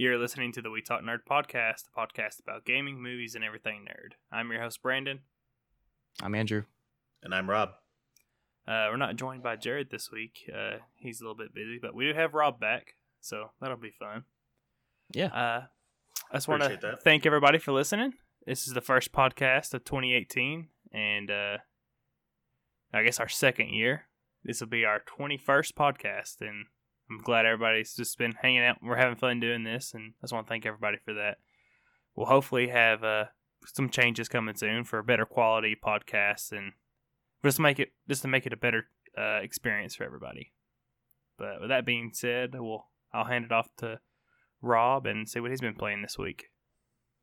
You're listening to the We Talk Nerd podcast, the podcast about gaming, movies, and everything nerd. I'm your host, Brandon. I'm Andrew. And I'm Rob. Uh, we're not joined by Jared this week. Uh, he's a little bit busy, but we do have Rob back, so that'll be fun. Yeah. Uh, I just want to thank everybody for listening. This is the first podcast of 2018, and uh, I guess our second year. This will be our 21st podcast, and I'm glad everybody's just been hanging out. We're having fun doing this, and I just want to thank everybody for that. We'll hopefully have uh, some changes coming soon for a better quality podcast, and just to make it just to make it a better uh, experience for everybody. But with that being said, we'll I'll hand it off to Rob and see what he's been playing this week.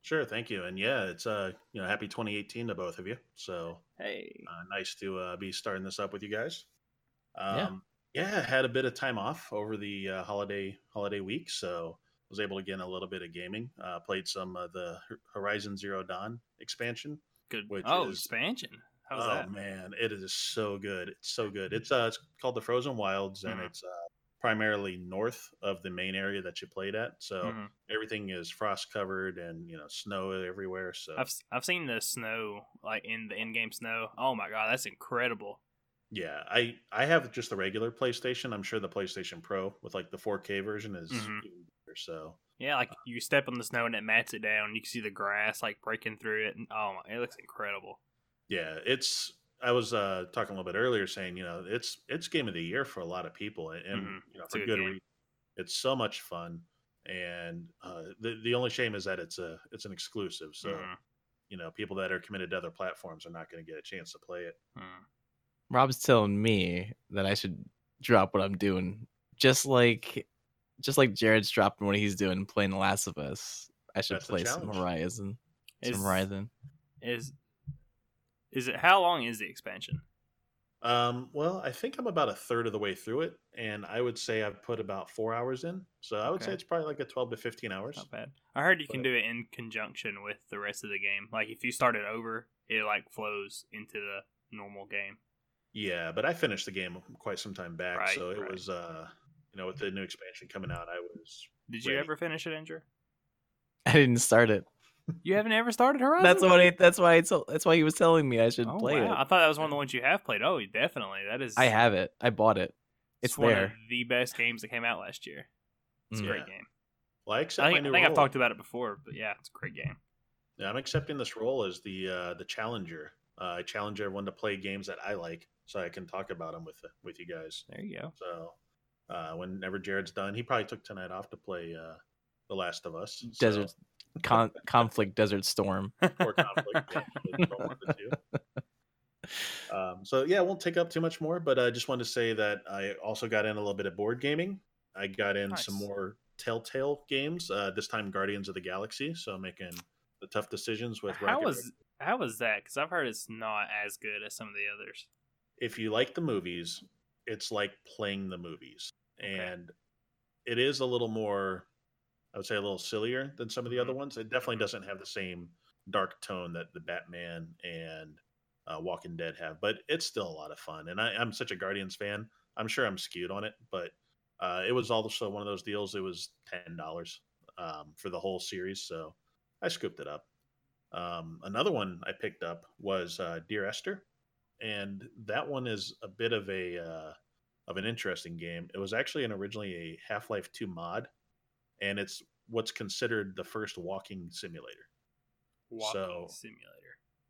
Sure, thank you. And yeah, it's uh, you know, happy 2018 to both of you. So Hey, uh, nice to uh, be starting this up with you guys. Um, yeah, had a bit of time off over the uh, holiday holiday week, so was able to get in a little bit of gaming. Uh, played some of the Horizon Zero Dawn expansion. good. which oh, is- expansion. How's oh that? man, it is so good. It's so good. It's uh, it's called the Frozen Wilds, and Mhm. it's uh, primarily north of the main area that you played at. So Mhm. everything is frost covered and you know snow everywhere. So I've I've seen the snow like in the in-game snow. Oh my god, that's incredible. Yeah, I I have just the regular PlayStation. I'm sure the PlayStation Pro with like the 4K version is Mhm. better. So Yeah, like you step on the snow and it mats it down. You can see the grass like breaking through it, and oh my, it looks incredible. yeah, it's. I was uh, talking a little bit earlier, saying you know it's it's game of the year for a lot of people, and, Mhm. you know It's for good good reason. It's so much fun, and uh, the the only shame is that it's a it's an exclusive. So Mhm. you know people that are committed to other platforms are not going to get a chance to play it. Mhm. Rob's telling me that I should drop what I'm doing, just like, just like Jared's dropping what he's doing, playing The Last of Us. I should That's play some challenge. Horizon. Some Is- Horizon. Is is it how long is the expansion? Um, well, I think I'm about a third of the way through it, and I would say I've put about four hours in. So I would say it's probably like a 12 to 15 hours. Not bad. I heard you can do it in conjunction with the rest of the game. Like if you start it over, it like flows into the normal game. Yeah, but I finished the game quite some time back, Right, so it right. was uh, you know, with the new expansion coming out, I was Did you ever finish it, Andrew? I didn't start it. You haven't ever started Horizon? That's what. I, that's why. I told, that's why he was telling me I should Oh, play wow. I thought that was one of the ones you have played. Oh, definitely. That is. I have it. I bought it. It's one there. of the best games that came out last year. It's a Mm. great game. well, I accept I my think, I new think I've talked about it before, but yeah, it's a great game. Yeah, I'm accepting this role as the uh, the challenger. Uh, I challenge everyone to play games that I like, so I can talk about them with with you guys. There you go. So uh, whenever Jared's done, he probably took tonight off to play uh, The Last of Us. so- Desert con- conflict. Desert storm. or conflict. yeah, it's one of the two. Um, so yeah, I won't take up too much more, but I just wanted to say that I also got in a little bit of board gaming. I got in some more Telltale games. Uh, this time, Guardians of the Galaxy. So making the tough decisions with. How Rocket was how was that? Because I've heard it's not as good as some of the others. If you like the movies, it's like playing the movies, Okay. and it is a little more, I would say, a little sillier than some of the other Mhm. ones. It definitely doesn't have the same dark tone that the Batman and uh, Walking Dead have, but it's still a lot of fun. And I, I'm such a Guardians fan. I'm sure I'm skewed on it, but uh, it was also one of those deals. It was ten dollars um, for the whole series, so I scooped it up. Um, another one I picked up was uh, Dear Esther, and that one is a bit of a uh, of an interesting game. It was actually an originally a Half Life Two mod, and it's what's considered the first walking simulator. Walking So- simulator.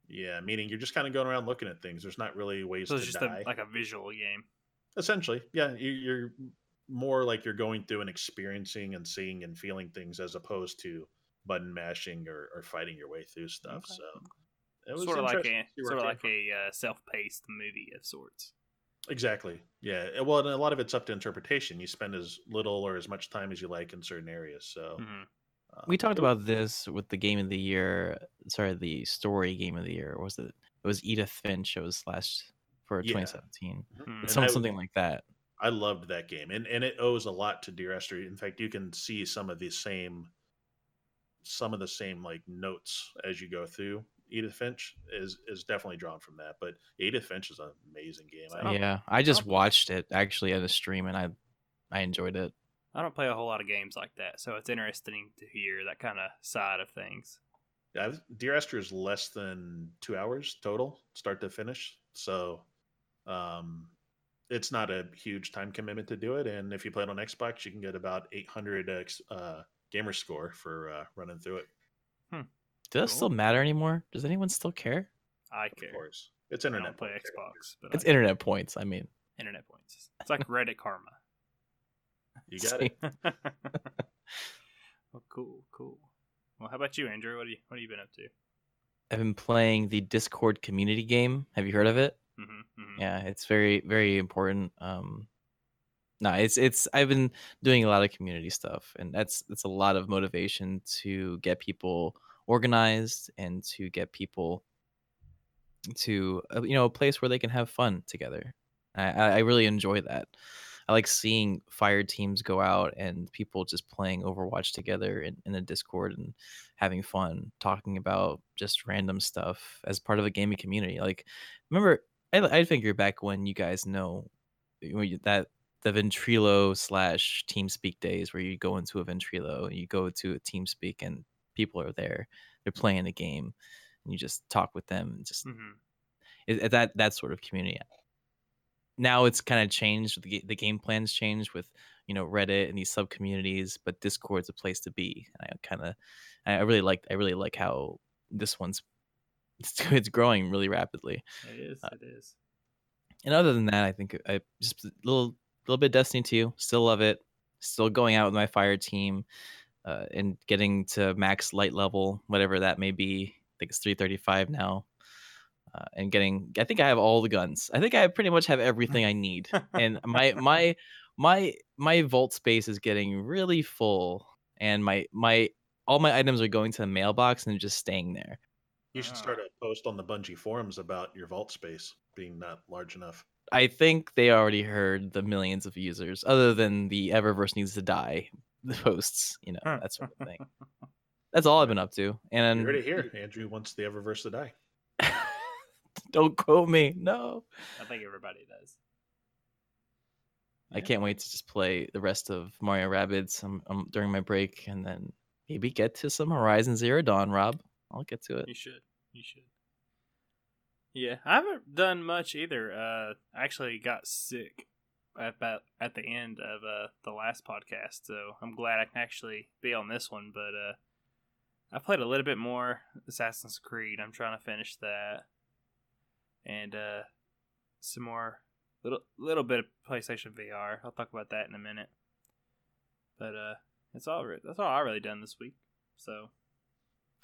Yeah, meaning you're just kind of going around looking at things. There's not really ways So it's to just die. a, like a visual game. Essentially, yeah, you- you're more like you're going through and experiencing and seeing and feeling things as opposed to button mashing or, or fighting your way through stuff. Okay. So it was Sort of like a to see where sort of like came a uh, self-paced movie of sorts. exactly, yeah. Well, and a lot of it's up to interpretation. You spend as little or as much time as you like in certain areas. So Mhm. uh, We talked about this with the game of the year. Sorry, the story game of the year. Was it? It was Edith Finch. It was last for Yeah. 2017. Mhm. It's And I- something like that. I loved that game, and and it owes a lot to Dear Esther. In fact, you can see some of the same, some of the same like notes as you go through. Edith Finch is is definitely drawn from that, but Edith Finch is an amazing game. I, yeah, I just Oh. watched it actually at a stream and I I enjoyed it. I don't play a whole lot of games like that, so it's interesting to hear that kind of side of things. Yeah, Dear Esther is less than two hours total, start to finish. So, um, it's not a huge time commitment to do it. And if you play it on Xbox, you can get about 800 uh, gamer score for uh, running through it. Does that still matter anymore? Does anyone still care? I care. Of care. course, it's I internet. don't play. Xbox, but It's I- internet points. I mean, internet points. It's like Reddit karma. You got it. well, cool, cool. Well, how about you, Andrew? What do you what have you been up to? I've been playing the Discord community game. Have you heard of it? Mm-hmm, mm-hmm. Yeah, it's very very important. Um, no, it's it's I've been doing a lot of community stuff, and that's that's a lot of motivation to get people organized and to get people to uh, you know a place where they can have fun together. I, I really enjoy that. I like seeing fire teams go out and people just playing Overwatch together in, in a Discord and having fun, talking about just random stuff as part of a gaming community. Like, remember, I, I figure back when you guys know that the Ventrilo slash TeamSpeak days where you go into a Ventrilo and you go to a TeamSpeak and people are there, they're playing a game, and you just talk with them and just Mm-hmm. it, it- that that sort of community. Now it's kind of changed. The, the game plans changed with you know Reddit and these sub communities, but Discord's a place to be. And I kind of, I really like, I really like how this one's it's, it's growing really rapidly. It is. Uh, It is. And other than that, I think I just a little little bit Destiny 2. Still love it. Still going out with my fire team uh, and getting to max light level, whatever that may be. I think it's 335 now. Uh, and getting, I think I have all the guns. I think I pretty much have everything I need. and my my my my vault space is getting really full, and my my all my items are going to the mailbox and just staying there. You should Ah. start a post on the Bungie forums about your vault space being not large enough. I think they already heard the millions of users, other than the Eververse needs to die the posts, you know, that sort of thing. That's all I've been up to. And You heard it here. Andrew wants the Eververse to die. don't quote me. No. I think everybody does. I can't wait to just play the rest of Mario Rabbids um, um, during my break and then maybe get to some Horizon Zero Dawn, Rob. I'll get to it. You should. You should. Yeah, I haven't done much either. Uh, I actually got sick at about at the end of uh the last podcast, so I'm glad I can actually be on this one. But uh, I played a little bit more Assassin's Creed. I'm trying to finish that, and uh, some more little little bit of PlayStation VR. I'll talk about that in a minute. But uh, that's all. re- That's all I really done this week. So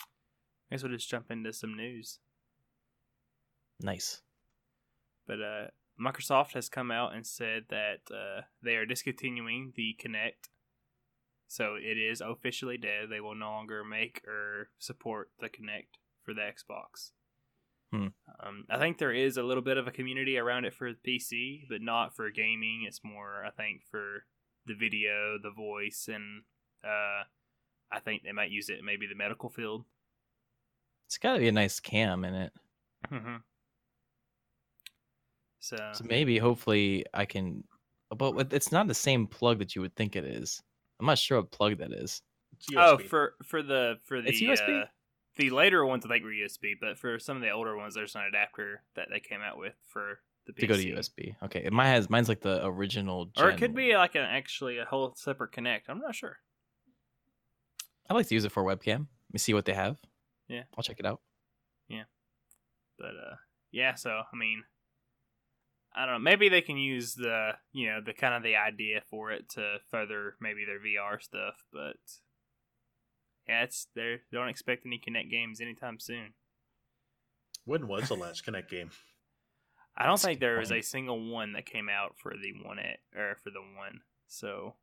I guess we'll just jump into some news. Nice. But uh, Microsoft has come out and said that uh, they are discontinuing the Kinect. So it is officially dead. They will no longer make or support the Kinect for the Xbox. Hmm. Um, I think there is a little bit of a community around it for PC, but not for gaming. It's more, I think, for the video, the voice, and uh, I think they might use it in maybe the medical field. It's got to be a nice cam in it. Mm-hmm. So, So maybe, hopefully, I can. But it's not the same plug that you would think it is. I'm not sure what plug that is. It's Oh, for for the for the It's USB? Uh, the later ones I think were USB, but for some of the older ones, there's an adapter that they came out with for the PC. to go to USB. Okay, mine has mine's like the original. or it could one. be like an actually a whole separate Kinect. I'm not sure. I like to use it for webcam. Let me see what they have. Yeah. I'll check it out. Yeah, but uh, yeah. So I mean, I don't know. Maybe they can use the you know the kind of the idea for it to further maybe their VR stuff, but yeah, it's they don't expect any Kinect games anytime soon. when was the last Kinect game? I don't That's think there was a single one that came out for the one at or for the one. So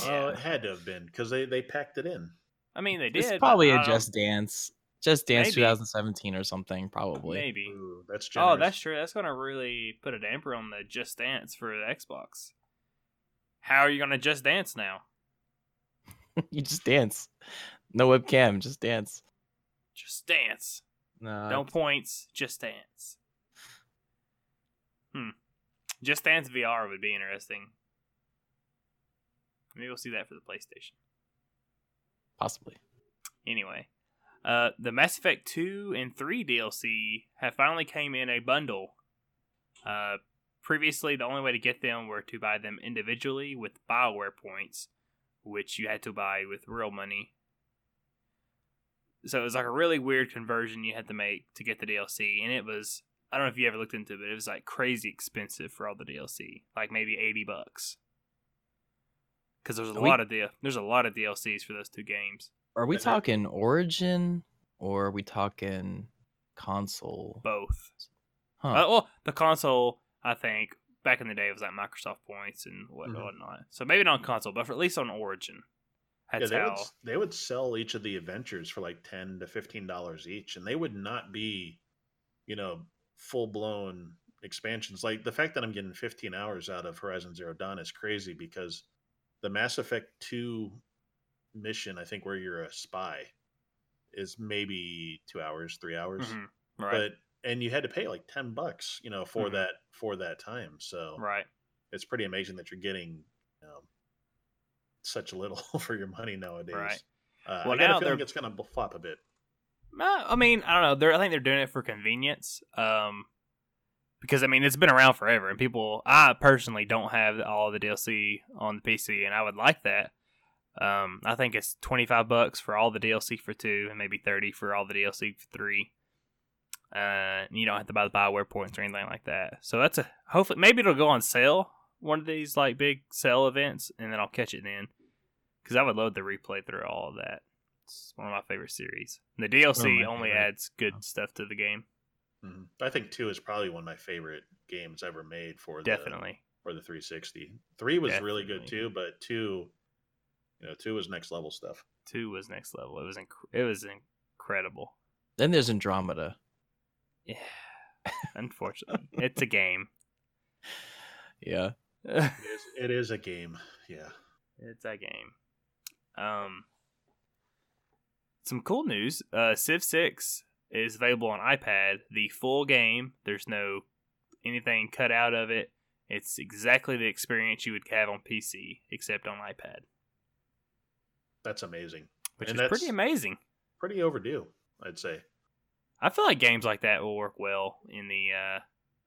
Oh, Yeah. it had to have been because they they packed it in. I mean they did. It's probably I a don't- Just Dance, Just Dance Maybe. 2017 or something. Probably. maybe. Ooh, that's generous. Oh, that's true. That's gonna really put a damper on the Just Dance for the Xbox. How are you gonna Just Dance now? you just dance. No webcam, just dance. Just Dance. No, no points. Just Dance. Hmm. Just Dance VR would be interesting. Maybe we'll see that for the PlayStation. Possibly. Anyway, uh, the Mass Effect 2 and 3 DLC have finally came in a bundle. Uh, previously, the only way to get them were to buy them individually with Bioware points, which you had to buy with real money. So it was like a really weird conversion you had to make to get the DLC, and it was I don't know if you ever looked into it, but it was like crazy expensive for all the DLC, like maybe eighty bucks. Because there's a we- lot of the there's a lot of DLCs for those two games, Are we talking Origin or are we talking console? both. Huh. Uh, well, the console, I think, back in the day it was like Microsoft points and what, Mhm. whatnot. So maybe not on console, but for at least on Origin. Yeah, they how. would they would sell each of the adventures for like ten to fifteen dollars each, and they would not be, you know, full blown expansions. Like the fact that I'm getting fifteen hours out of Horizon Zero Dawn is crazy because the Mass Effect Two mission, I think, where you're a spy, is maybe two hours, three hours, Mhm, Right. but and you had to pay like ten bucks, you know, for Mhm. that for that time. So right. it's pretty amazing that you're getting um, such little for your money nowadays. Right. Uh, Well, I got now a feeling it's going to flop a bit. Uh, I mean, I don't know. They're I think they're doing it for convenience. Um, because I mean, it's been around forever, and people. I personally don't have all the DLC on the PC, and I would like that. Um, I think it's twenty five bucks for all the DLC for two, and maybe thirty for all the DLC for three. Uh, you don't have to buy the Bioware points or anything like that. So that's a hopefully maybe it'll go on sale one of these like big sale events, and then I'll catch it then. Because I would love to replay through all of that. It's one of my favorite series. And the DLC my only favorite. adds good stuff to the game. Mhm. I think two is probably one of my favorite games ever made for the, Definitely. for the 360. Three was really good too, but two, you know, two was next level stuff. Two was next level. It was inc- it was incredible. Then there's Andromeda. Yeah. Unfortunately, it's a game. Yeah. It is, it is a game. Yeah. It's a game. Um, some cool news. Uh, Civ Six is available on iPad. The full game. There's no anything cut out of it. It's exactly the experience you would have on PC, except on iPad, That's amazing. which And is pretty amazing. Pretty overdue, I'd say. I feel like games like that will work well in the uh,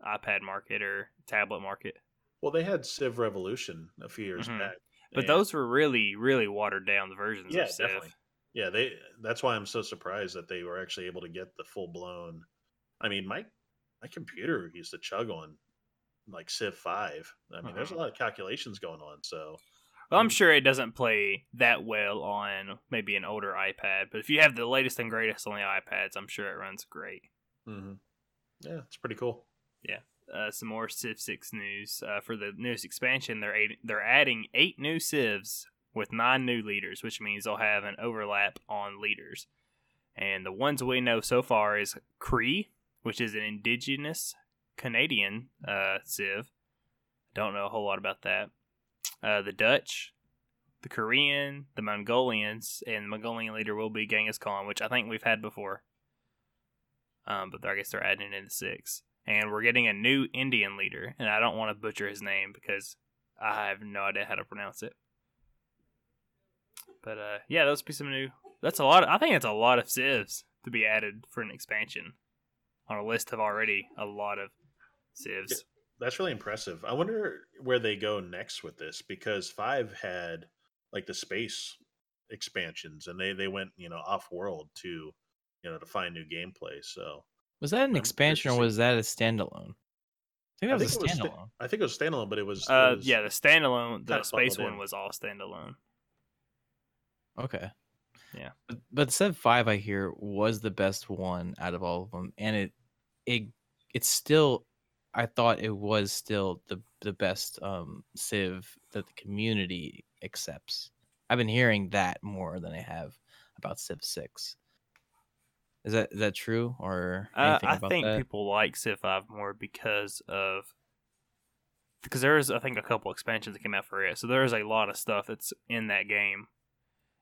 iPad market or tablet market. Well, they had Civ Revolution a few years Mhm. back. But those were really, really watered down versions Yeah, of Civ. definitely. Yeah, they. That's why I'm so surprised that they were actually able to get the full blown. I mean, my my computer used to chug on like Civ Five. I mean, there's a Uh-huh. lot of calculations going on. So Well, I'm sure it doesn't play that well on maybe an older iPad, but if you have the latest and greatest on the iPads, I'm sure it runs great. mhm. yeah, it's pretty cool. Uh, some more Civ 6 news. Uh, for the newest expansion, they're eight, they're adding eight new Civs with nine new leaders, which means they'll have an overlap on leaders. And the ones we know so far is Cree, which is an indigenous Canadian uh, Civ. Don't know a whole lot about that. Uh, the Dutch, the Korean, the Mongolians, and the Mongolian leader will be Genghis Khan, which I think we've had before. Um, but I guess they're adding in into six. And we're getting a new Indian leader, and I don't want to butcher his name because I have no idea how to pronounce it. But uh, yeah, those be some new. That's a lot. Of, I think it's a lot of civs to be added for an expansion on a list of already a lot of civs. That's really impressive. I wonder where they go next with this because Five had like the space expansions, and they they went you know off world to you know to find new gameplay. So Was that an I'm expansion or was that a standalone? I think that I was think a it was sta- standalone. I think it was standalone, but it was, it Uh, was- yeah, the standalone, the space one in. was all standalone. Okay. Yeah. But, but Civ Five, I hear, was the best one out of all of them, and it, it, it's still, I thought it was still the the best um Civ that the community accepts. I've been hearing that more than I have about Civ Six. Is that is that true or Uh, I about think that? people like Civ 5 more because of because there is I think a couple expansions that came out for it, so there is a lot of stuff that's in that game,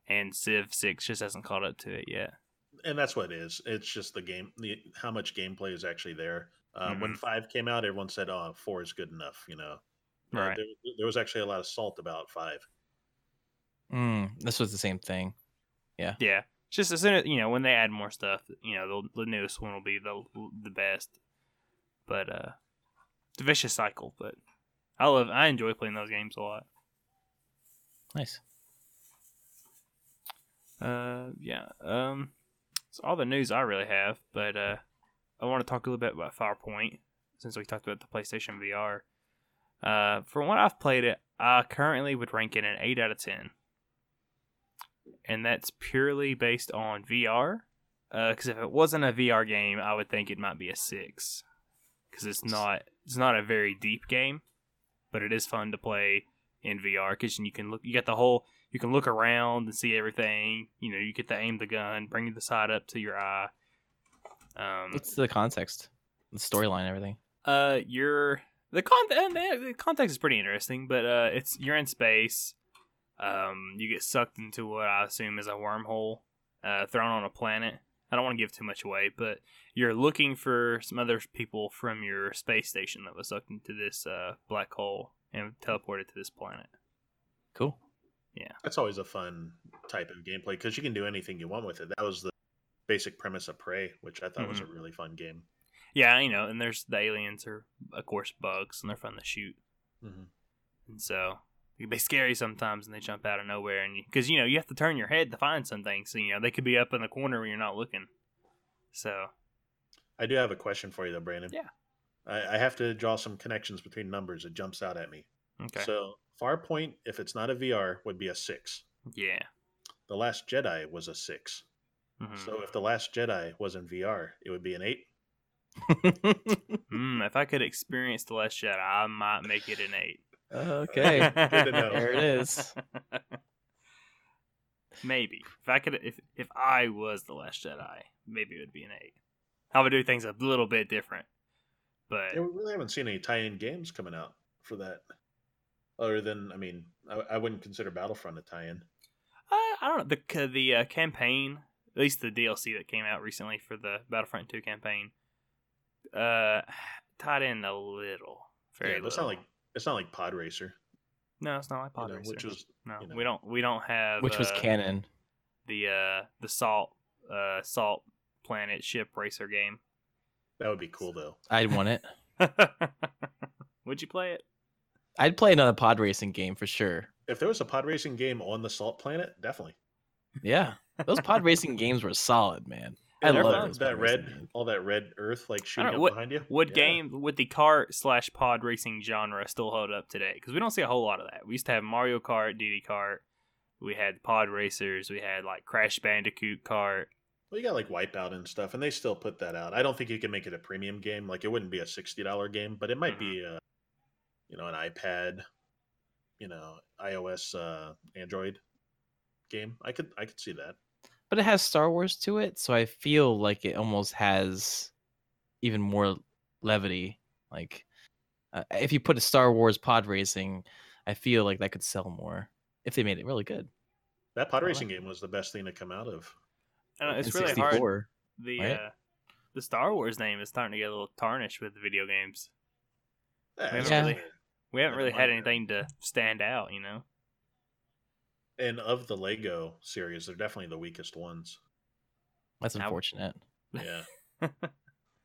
and Civ 6 just hasn't caught up to it yet. and that's what it is. It's just the game, the how much gameplay is actually there. Uh, When Mhm. five came out, everyone said, "Oh, four is good enough." You know, Uh, there, there was actually a lot of salt about five. Mm, this was the same thing. Yeah, yeah. It's just as soon as you know when they add more stuff, you know the, the newest one will be the the best. But uh, it's a vicious cycle. But I love, I enjoy playing those games a lot. Nice. Uh, yeah. Um, it's all the news I really have. But uh, I want to talk a little bit about Farpoint since we talked about the PlayStation VR. Uh, from what I've played it, I currently would rank it an eight out of ten, and that's purely based on VR. Because if it wasn't a VR game, I would think it might be a six. Because it's not, it's not a very deep game, but it is fun to play in VR. Because you can look, you got the whole, you can look around and see everything. You know, you get to aim the gun, bring the sight up to your eye. Um, What's the context, the storyline, everything? uh, you're the con the, the context is pretty interesting, but uh, it's you're in space. Um, you get sucked into what I assume is a wormhole, uh, thrown on a planet. I don't want to give too much away, but you're looking for some other people from your space station that was sucked into this uh, black hole and teleported to this planet. Cool. Yeah, that's always a fun type of gameplay because you can do anything you want with it. That was the basic premise of Prey, which I thought was a Mm-hmm. really fun game. Yeah, you know, and there's the aliens are of course bugs, and they're fun to shoot. Mm-hmm. And so they can be scary sometimes, and they jump out of nowhere, and because you, know you have to turn your head to find something. So you know they could be up in the corner where you're not looking. So I do have a question for you though, Brandon. Yeah. I, I have to draw some connections between numbers. It jumps out at me. okay, So Farpoint, if it's not a VR, would be a six. yeah. The Last Jedi was a six. Mhm. So if The Last Jedi was in VR, it would be an eight. Mm, if I could experience the Last Jedi, I might make it an eight. okay. Good to know. There it is. maybe if I could, if if I was the Last Jedi, maybe it would be an eight. I would do things a little bit different, but Yeah, we really haven't seen any tie-in games coming out for that. Other than, I mean, I, I wouldn't consider Battlefront a tie-in. Uh, I don't know the the uh, campaign, at least the DLC that came out recently for the Battlefront Two campaign, uh, tied in a little, very yeah, little. it's not like it's not like Pod Racer, no, it's not like you Pod know, Racer. which was no, you know. we don't we don't have Which was uh, canon. the uh the salt uh salt planet ship racer game. that would be cool though. I'd want it. Would you play it? I'd play another pod racing game for sure. If there was a pod racing game on the Salt Planet, definitely. Yeah, those pod racing games were solid, man. I love those that red, games. all that red Earth like shooting know, up what- behind you. Would Yeah. game would the car slash pod racing genre still hold up today? Because we don't see a whole lot of that. We used to have Mario Kart, DD Kart. We had pod racers. We had like Crash Bandicoot Kart. Well, you got like Wipeout and stuff, and they still put that out. I don't think you can make it a premium game. Like it wouldn't be a sixty dollar game, but it might be, Mm-hmm. a, you know, an iPad, you know, iOS, uh, Android game. I could, I could see that. but it has Star Wars to it, so I feel like it almost has even more levity. Like uh, if you put a Star Wars pod racing, I feel like that could sell more if they made it really good. That pod racing like game was the best thing to come out of. I know, it's really hard. The right? uh, the Star Wars name is starting to get a little tarnished with the video games. Yeah, We haven't Yeah. really, we haven't really had anything to stand out, you know. And of the Lego series, they're definitely the weakest ones. That's unfortunate. Yeah,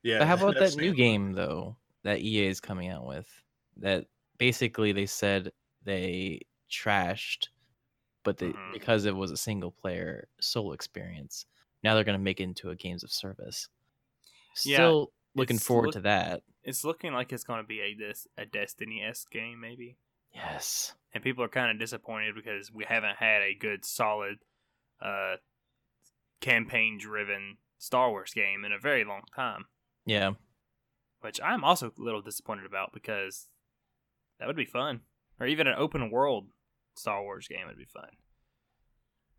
yeah. But how about that new the- game though that EA is coming out with? That basically they said they trashed, but they, Mhm. because it was a single player solo experience, now they're gonna make it into a games of service. Yeah, Still looking forward look- to that. It's looking like it's going to be a this a Destiny esque game, maybe. Yes. and people are kind of disappointed because we haven't had a good solid uh campaign driven Star Wars game in a very long time. Yeah. which I'm also a little disappointed about because that would be fun. Or even an open world Star Wars game would be fun.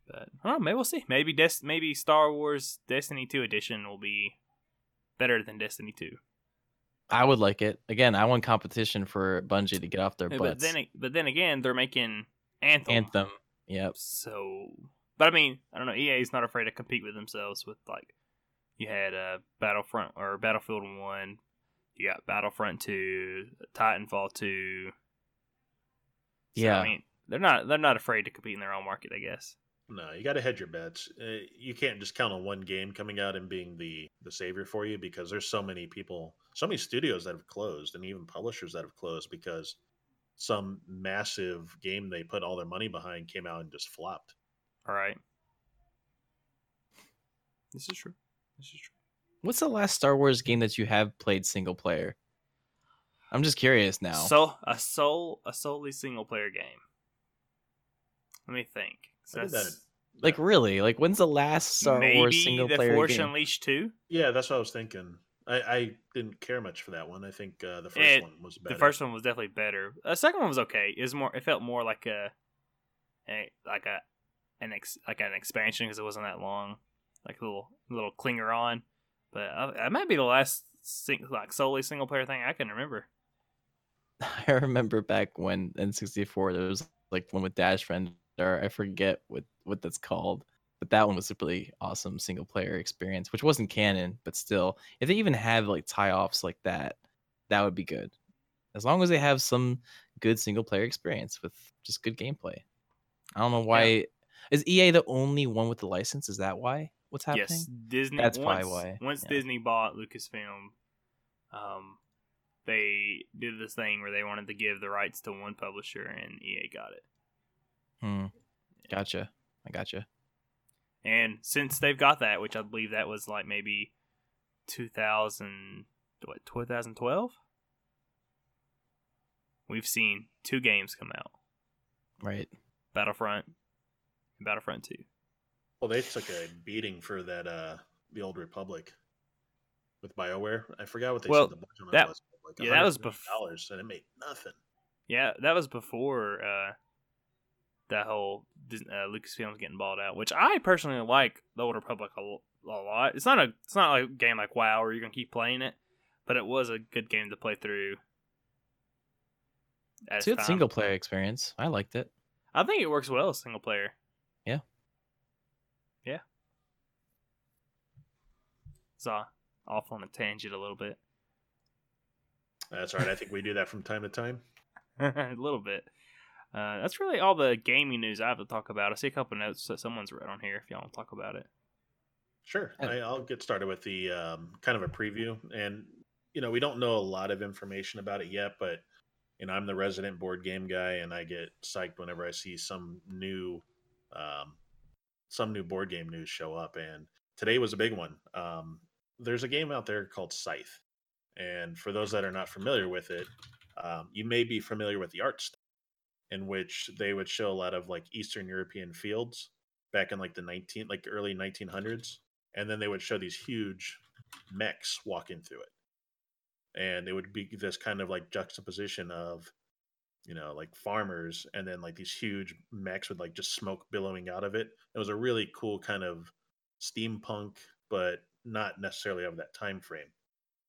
But I don't know maybe we'll see. Maybe Des- maybe Star Wars Destiny 2 edition will be better than Destiny 2 I would like it. Again, I want competition for Bungie to get off their but butts. then but then again they're making Anthem Anthem. Yep. So, but I mean, I don't know. EA is not afraid to compete with themselves with like you had uh, Battlefront or Battlefield One, you got Battlefront Two, Titanfall Two. So, Yeah. I mean, they're not they're not afraid to compete in their own market. I guess. No, you got to hedge your bets. Uh, you can't just count on one game coming out and being the the savior for you because there's so many people, so many studios that have closed, and even publishers that have closed because some massive game they put all their money behind came out and just flopped. All right. This is true. This is true. What's the last Star Wars game that you have played single player? I'm just curious now. So a soul a solely single player game. Let me think. So I did that's- that- like really, like when's the last Star maybe Wars single the player Force game? Unleashed two. Yeah, that's what I was thinking. I, I didn't care much for that one. I think uh, the first It- one was better. The first one was definitely better. The second one was okay. It was more. It felt more like a, a like a, an ex, like an expansion because it wasn't that long, like a little little clinger on. But uh, that might be the last sing, like solely single player thing I can remember. I remember back when N64 there was like one with Dash Rendar or I forget what what that's called, but that one was a really awesome single player experience, which wasn't canon, but still, if they even have like tie offs like that, that would be good. As long as they have some good single player experience with just good gameplay. I don't know why. Is EA the only one with the license? Is that why? What's happening? Yes, Disney. That's once, probably why, Once yeah. Disney bought Lucasfilm, um, they did this thing where they wanted to give the rights to one publisher, and EA got it. Hmm. Gotcha. I gotcha. And since they've got that, which I believe that was like maybe 2000, what 2012, we've seen two games come out: Right. Battlefront, and Battlefront Two. well, they took a beating for that uh, the old Republic with Bioware. I forgot what they Well, said the budget that- was. Like yeah, that was $100 and it made nothing. Yeah, that was before uh, that whole Dis- uh, Lucasfilm getting balled out. Which I personally like the Old Republic a lot. It's not a it's not like a game like WoW where you're gonna keep playing it, but it was a good game to play through. It's a good time. single player experience. I liked it. I think it works well as single player. Yeah. Yeah. So off on a tangent a little bit. That's right. I think we do that from time to time. a little bit. Uh, that's really all the gaming news I have to talk about. I see a couple notes that someone's read on here if y'all want to talk about it. Sure. I, I'll get started with the um, kind of a preview. And, you know, we don't know a lot of information about it yet, but, you know, I'm the resident board game guy and I get psyched whenever I see some new, um, some new board game news show up. And today was a big one. Um, there's a game out there called Scythe. And for those that are not familiar with it, um, you may be familiar with the art style in which they would show a lot of like Eastern European fields back in like the 19 like early 1900s and then they would show these huge mechs walking through it. And it would be this kind of like juxtaposition of you know like farmers and then like these huge mechs with like just smoke billowing out of it. It was a really cool kind of steampunk but not necessarily of that time frame.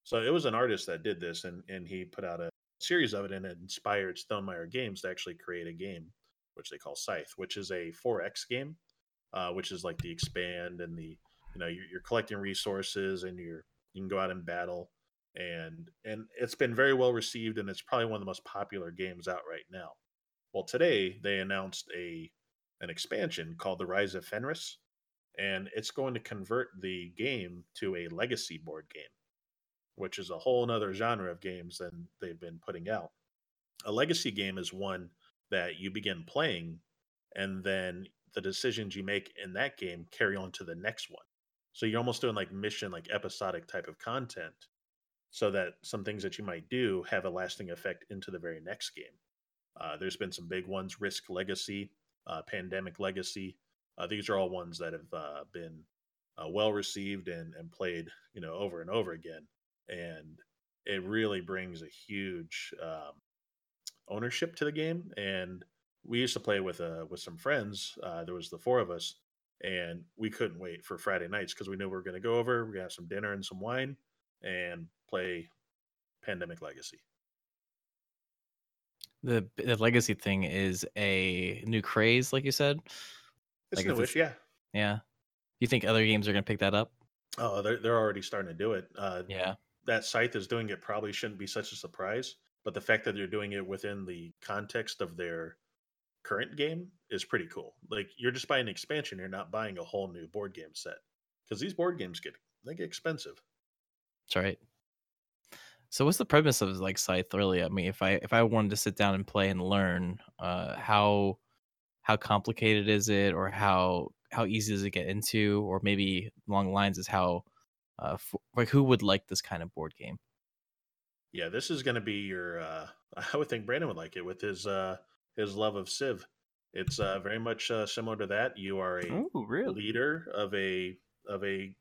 So it was an artist that did this and and he put out a series of it and it inspired Stonemaier games to actually create a game which they call scythe which is a 4x game uh, which is like the expand and the you know you're, you're collecting resources and you're you can go out and battle. And and it's been very well received and it's probably one of the most popular games out right now. Well today they announced a an expansion called the rise of fenris and it's going to convert the game to a legacy board game which is a whole nother genre of games than they've been putting out a legacy game is one that you begin playing and then the decisions you make in that game carry on to the next one. So you're almost doing like mission, like episodic type of content, so that some things that you might do have a lasting effect into the very next game. Uh, there's been some big ones: Risk Legacy, uh, Pandemic Legacy. Uh, these are all ones that have uh, been uh, well received and, and played, you know, over and over again. And it really brings a huge um, ownership to the game and we used to play with uh with some friends uh there was the four of us and we couldn't wait for friday nights because we knew we were going to go over we're going to have some dinner and some wine and play pandemic legacy The the legacy thing is a new craze, like you said. it's Like, is newish yeah Yeah. You think other games are gonna pick that up? oh they're, they're already starting to do it uh Yeah. That scythe is doing it probably shouldn't be such a surprise but the fact that they're doing it within the context of their current game is pretty cool. Like you're just buying an expansion, you're not buying a whole new board game set because these board games get they get expensive. That's right. So what's the premise of like Scythe really? I mean, if I if I wanted to sit down and play and learn, uh how how complicated is it or how how easy does it get into or maybe along the lines is how uh f- like who would like this kind of board game? Yeah, this is going to be your. Uh, I would think Brandon would like it with his uh, his love of Civ. It's uh, very much uh, similar to that. You are a Oh, really? leader of a of a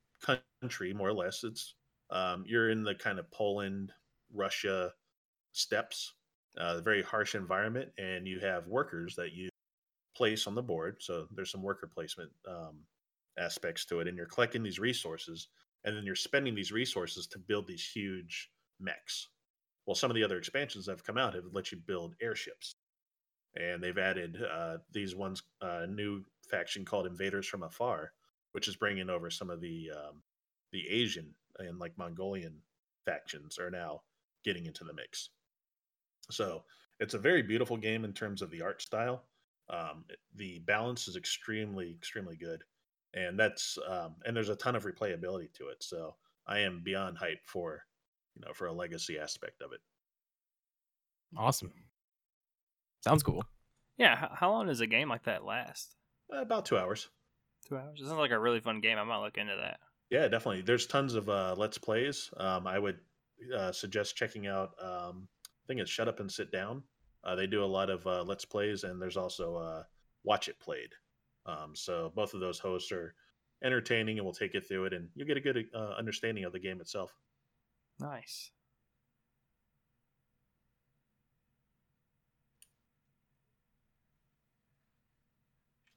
country, more or less. It's um, you're in the kind of Poland, Russia steppes, uh, very harsh environment, and you have workers that you place on the board. So there's some worker placement um, aspects to it, and you're collecting these resources, and then you're spending these resources to build these huge mechs. Well, some of the other expansions that have come out have let you build airships, and they've added uh, these ones uh, new faction called Invaders from Afar, which is bringing over some of the um, the Asian and like Mongolian factions are now getting into the mix. So it's a very beautiful game in terms of the art style. Um, the balance is extremely extremely good, and that's um, and there's a ton of replayability to it. So I am beyond hype for you know for a legacy aspect of it. Awesome. Sounds cool. Yeah. How, how long does a game like that last? Uh, about two hours. Two hours. It sounds like a really fun game. I might look into that. Yeah, definitely. There's tons of uh, let's plays. Um, I would uh, suggest checking out. Um, I think it's Shut Up and Sit Down. Uh, they do a lot of uh, let's plays, and there's also uh, Watch It Played. Um, so both of those hosts are entertaining, and we'll take you through it, and you'll get a good uh, understanding of the game itself. Nice.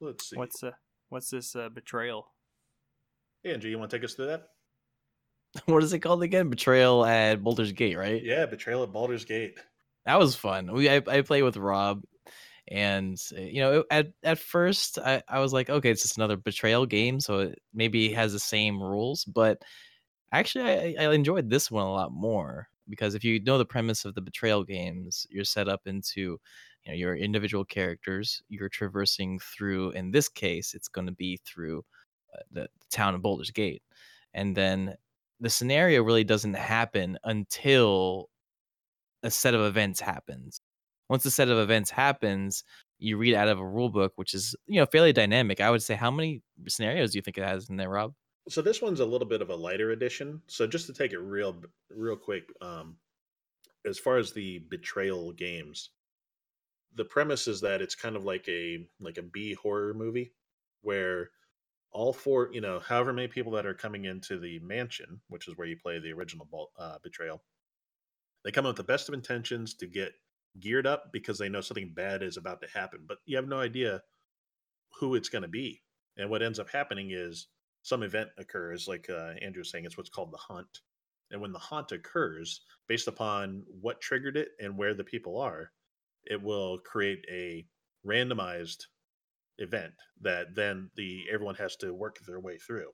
Let's see. What's uh what's this uh, betrayal? Angie? You want to take us through that? what is it called again? Betrayal at Baldur's Gate, right? Yeah, Betrayal at Baldur's Gate. That was fun. We I, I play with Rob, and uh, you know at at first I, I was like, okay, it's just another betrayal game, so it maybe has the same rules. But actually, I, I enjoyed this one a lot more because if you know the premise of the betrayal games, you're set up into you know your individual characters. You're traversing through. In this case, it's going to be through uh, the, the town of Baldur's Gate, and then the scenario really doesn't happen until a set of events happens. Once a set of events happens, you read out of a rule book, which is you know fairly dynamic. I would say, how many scenarios do you think it has in there, Rob? So this one's a little bit of a lighter edition. So just to take it real, real quick, um, as far as the betrayal games, the premise is that it's kind of like a like a B horror movie, where all four, you know, however many people that are coming into the mansion, which is where you play the original uh, betrayal, they come with the best of intentions to get geared up because they know something bad is about to happen, but you have no idea who it's going to be. And what ends up happening is some event occurs, like uh, Andrew was saying, it's what's called the hunt. And when the hunt occurs, based upon what triggered it and where the people are, it will create a randomized event that then the everyone has to work their way through.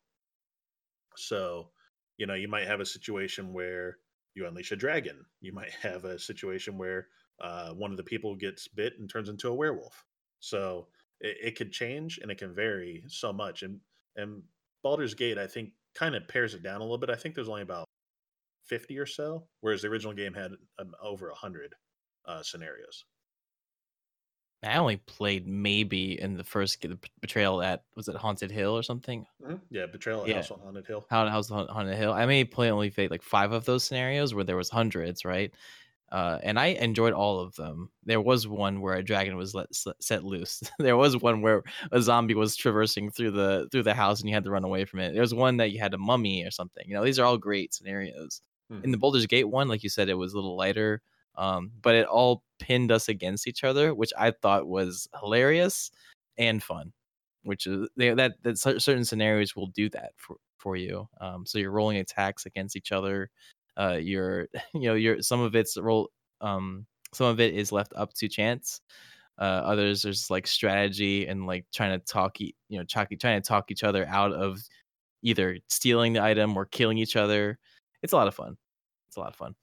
So, you know, you might have a situation where you unleash a dragon. You might have a situation where uh, one of the people gets bit and turns into a werewolf. So it, it could change and it can vary so much. And and Baldur's Gate, I think, kind of pares it down a little bit. I think there's only about fifty or so, whereas the original game had um, over hundred uh, scenarios. I only played maybe in the first g- betrayal at was it Haunted Hill or something? Mhm. Yeah, Betrayal at Yeah. House on Haunted Hill. How How's on Haun- Haunted Hill? I may play only played like five of those scenarios where there was hundreds, right? Uh, and I enjoyed all of them. There was one where a dragon was let set loose. there was one where a zombie was traversing through the through the house and you had to run away from it. There was one that you had a mummy or something. You know, these are all great scenarios. In the Baldur's Gate one, like you said, it was a little lighter, um, but it all pinned us against each other, which I thought was hilarious and fun. Which is they, that that certain scenarios will do that for for you. Um, so you're rolling attacks against each other. Uh, you're you know you're some of it's roll um some of it is left up to chance. Uh, others there's like strategy and like trying to talk you know trying to talk each other out of either stealing the item or killing each other. It's a lot of fun. It's a lot of fun.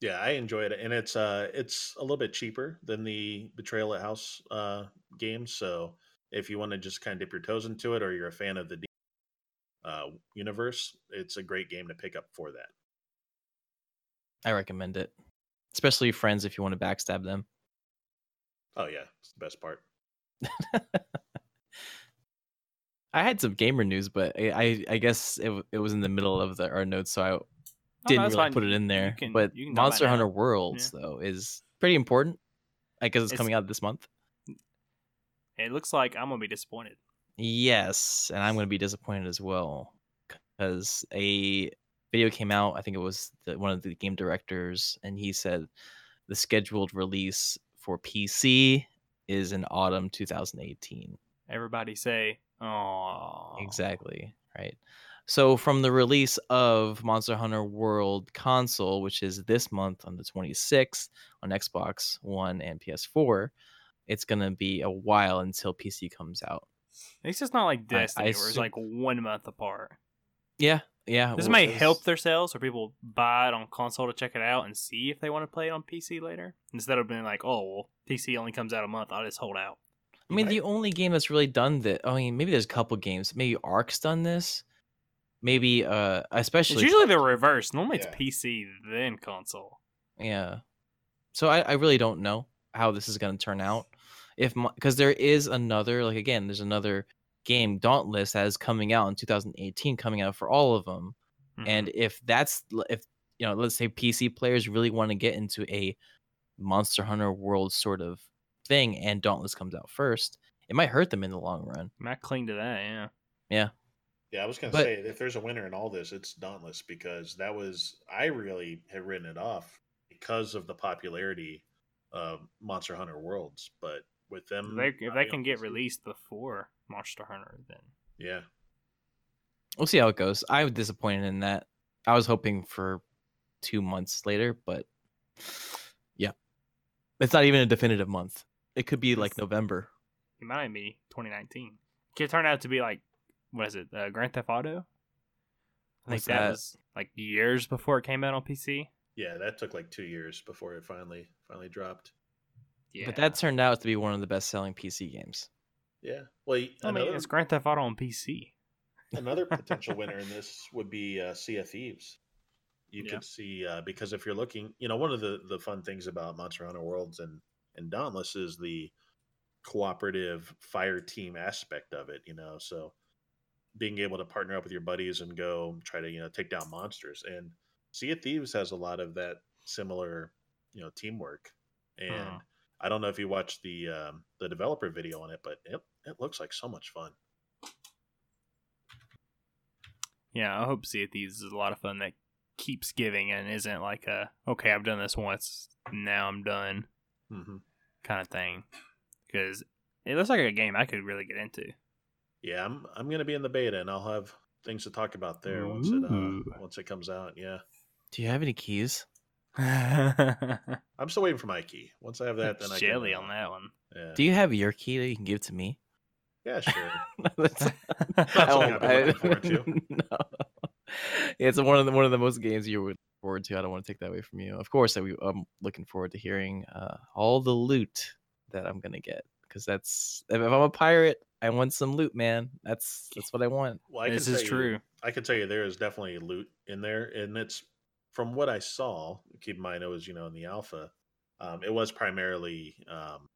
Yeah, I enjoy it, and it's uh, it's a little bit cheaper than the Betrayal at House uh game. So if you want to just kind of dip your toes into it, or you're a fan of the uh universe, it's a great game to pick up for that. I recommend it, especially your friends if you want to backstab them. Oh yeah, it's the best part. I had some gamer news, but I I, I guess it, it was in the middle of the our notes, so I Oh, didn't that's really fine. put it in there. can- but you can talk about Monster it now. Hunter Worlds though is pretty important. I guess it's, It's- coming out this month. It looks like I'm gonna be disappointed. Yes, and I'm going to be disappointed as well because a video came out. I think it was the, one of the game directors, and he said the scheduled release for PC is in autumn 2018. Everybody say, "Oh, Exactly. Right. So from the release of Monster Hunter World console, which is this month on the 26th on Xbox One and PS4, it's going to be a while until PC comes out. At least it's not like I- Destiny, I where it's assume- like one month apart. Yeah. Yeah. This well, may it's- help their sales, or people buy it on console to check it out and see if they want to play it on PC later, instead of being like, "Oh, well, PC only comes out a month. I'll just hold out." I mean, Right. the only game that's really done that. I mean, maybe there's a couple games. Maybe Ark's done this. Maybe, uh, especially It's usually the reverse. Normally, Yeah. it's PC then console. Yeah. So I, I really don't know how this is going to turn out. If because there is another like again, there's another game Dauntless that is coming out in 2018, coming out for all of them. Mhm. And if that's if you know, let's say PC players really want to get into a Monster Hunter World sort of thing, and Dauntless comes out first, it might hurt them in the long run. might cling to that. Yeah. Yeah. Yeah, I was gonna But- say if there's a winner in all this, it's Dauntless because that was I really had written it off because of the popularity of Monster Hunter Worlds, but with them, If they, if they can get PC, released before Monster Hunter, then yeah, We'll see how it goes. I was disappointed in that. I was hoping for two months later, but yeah, it's not even a definitive month. It could be like It's- November. it might even be 2019. Could turn out to be like, what is it? Uh, Grand Theft Auto. I think that, that? was like years before it came out on PC. yeah, that took like two years before it finally finally dropped. Yeah, But that turned out to be one of the best selling PC games. Yeah, well, y- I mean, it's Grand Theft Auto on PC. another potential winner in this would be uh, Sea of Thieves. You Yeah. could see uh, because if you're looking, you know, one of the the fun things about Monster Hunter Worlds and and Dauntless is the cooperative fire team aspect of it. You know, so being able to partner up with your buddies and go try to you know take down monsters. And Sea of Thieves has a lot of that similar you know teamwork. And Hmm. I don't know if you watched the um, the developer video on it, but it it looks like so much fun. Yeah, I hope Sea of Thieves is a lot of fun that keeps giving and isn't like a okay, I've done this once, now I'm done hmm kind of thing. Because it looks like a game I could really get into. Yeah, I'm I'm gonna be in the beta, and I'll have things to talk about there once it uh, once it comes out. Yeah, Do you have any keys? I'm still waiting for my key. Once I have that, then I can, Jelly on that one. Yeah, Do you have your key that you can give to me? yeah, sure. That's, something I've been looking forward to. no. It's one of the one of the most games you would look forward to. I don't want to take that away from you. Of course, I, I'm looking forward to hearing uh, all the loot that I'm gonna get because that's if, if I'm a pirate, I want some loot, man. That's that's what I want. Well, I this is tell true. You, I can tell you there is definitely loot in there, and it's from what I saw. Keep in mind, it was you know in the alpha. Um, it was primarily. Um,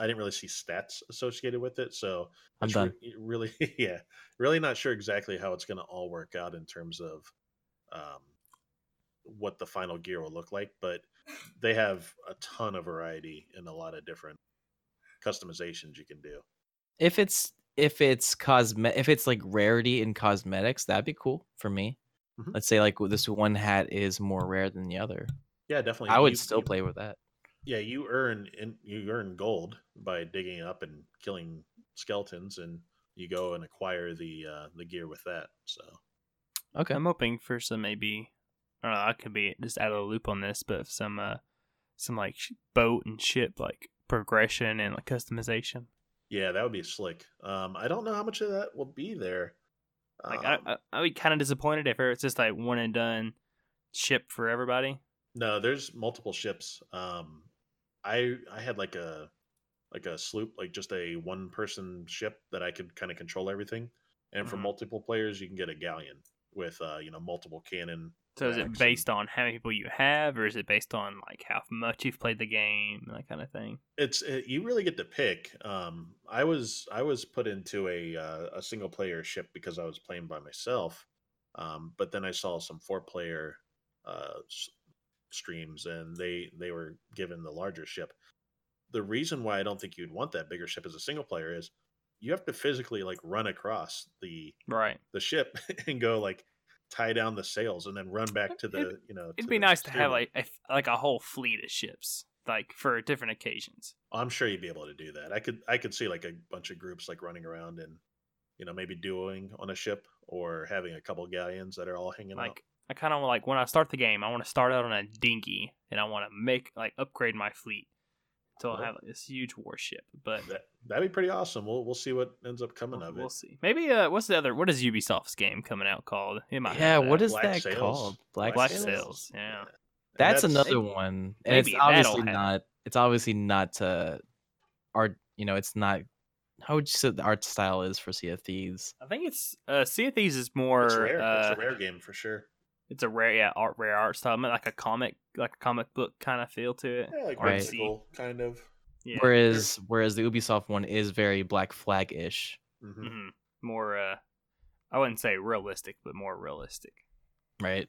I didn't really see stats associated with it, so I'm done. re- really, yeah, really not sure exactly how it's going to all work out in terms of um, what the final gear will look like. But they have a ton of variety and a lot of different customizations you can do. If it's if it's cosme if it's like rarity in cosmetics, that'd be cool for me. Mhm. Let's say like this one hat is more rare than the other. Yeah, definitely. I would You- still you- play with that. yeah you earn in you earn gold by digging up and killing skeletons and you go and acquire the uh the gear with that so Okay. I'm hoping for some maybe I don't know, I could be just out of the loop on this, but some uh some like boat and ship like progression and like customization. yeah that would be slick um i don't know how much of that will be there Like Um, I, I I'd be kind of disappointed if it's just like one and done ship for everybody. No, there's multiple ships. Um, I I had like a like a sloop, like just a one person ship that I could kind of control everything. And for Mhm. multiple players, you can get a galleon with uh, you know multiple cannon. So is it based on how many people you have, or is it based on like how much you've played the game, that kind of thing? It's it, you really get to pick. Um, I was I was put into a uh, a single player ship because I was playing by myself. Um, but then I saw some four player uh, s- streams, and they they were given the larger ship. The reason why I don't think you'd want that bigger ship as a single player is you have to physically like run across the Right. the ship and go like tie down the sails and then run back to the you know. It'd be nice to have like a, like a whole fleet of ships, like for different occasions. I'm sure you'd be able to do that. I could I could see like a bunch of groups like running around and you know maybe dueling on a ship or having a couple galleons that are all hanging out. Like I kind of like when I start the game, I want to start out on a dinghy, and I want to make like upgrade my fleet until I Well- have this huge warship. But That that'd be pretty awesome. We'll we'll see what ends up coming we'll, of we'll see. Maybe uh, what's the other? What is Ubisoft's game coming out called? Might Yeah, have what that. is Black that Sails? called? Black, Black Sails? Sails, yeah. And That's, another maybe- one, and it's obviously not. It's obviously not to art. You know, it's not. How would you say the art style is for Sea of Thieves? I think it's uh, Sea of Thieves is more. It's rare. Uh, it's a rare game for sure. It's a rare, yeah, art, rare art style, I mean, like a comic, like a comic book kind of feel to it. Yeah, like Right. whimsical kind of. Yeah, Whereas, whereas the Ubisoft one is very Black Flag ish, hmm hmm more. uh I wouldn't say realistic, but more realistic. right?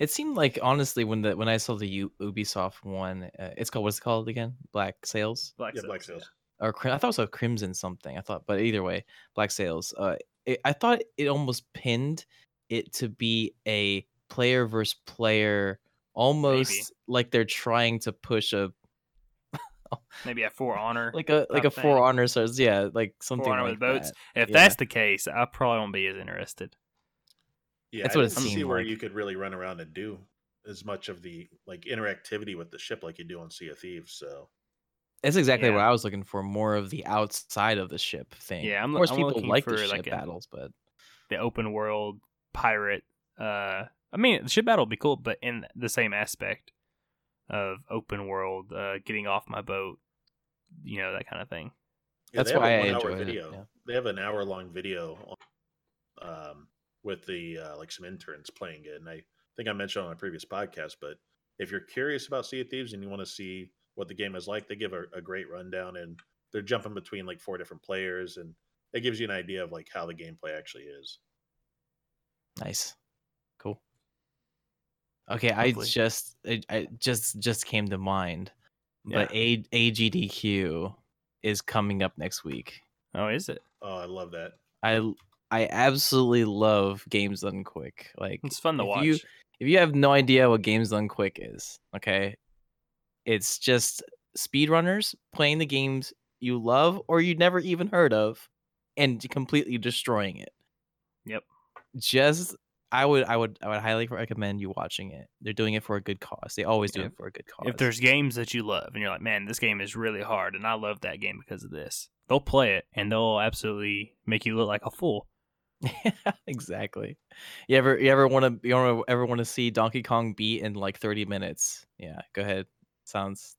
It seemed like honestly when the when I saw the U- Ubisoft one, uh, it's called what's it called again? Black Sails. Black Yeah, Sails, Black yeah. Or I thought it was a Crimson something. I thought, but either way, Black Sails. Uh, it, I thought it almost pinned it to be a player versus player, almost like they're trying to push a Maybe a For Honor. like a like a type thing. For Honor. So yeah, like something For Honor like with boats. that. If yeah. that's the case, I probably won't be as interested. Yeah, That's I what it didn't see where like. you could really run around and do as much of the like interactivity with the ship like you do on Sea of Thieves. So That's exactly what I was looking for. More of the outside of the ship thing. Yeah, I'm of loo- course, I'm people like the ship like, a- battles, but The open world pirate. uh I mean, the ship battle would be cool, but in the same aspect of open world, uh getting off my boat, you know, that kind of thing. Yeah, That's why I one-hour enjoyed it, video. yeah. They have an hour long video on, um, with the uh, like some interns playing it, and I think I mentioned on a previous podcast. But if you're curious about Sea of Thieves and you want to see what the game is like, they give a, a great rundown, and they're jumping between like four different players, and it gives you an idea of like how the gameplay actually is. Nice, cool. Okay, I just it, I just just came to mind, but Yeah. A, AGDQ is coming up next week. Oh, is it? Oh, I love that. I I absolutely love games done quick. Like It's fun to if watch. you if you have no idea what games done quick is, okay, it's just speedrunners playing the games you love or you never even heard of, and completely destroying it. Yep. Just I would I would I would highly recommend you watching it. They're doing it for a good cause. They always do Yeah. it for a good cause. If there's games that you love and you're like, man, this game is really hard and I love that game because of this, they'll play it and they'll absolutely make you look like a fool. exactly. You ever you ever want to you ever, ever want to see Donkey Kong beat in like 30 minutes? Yeah, go ahead. Sounds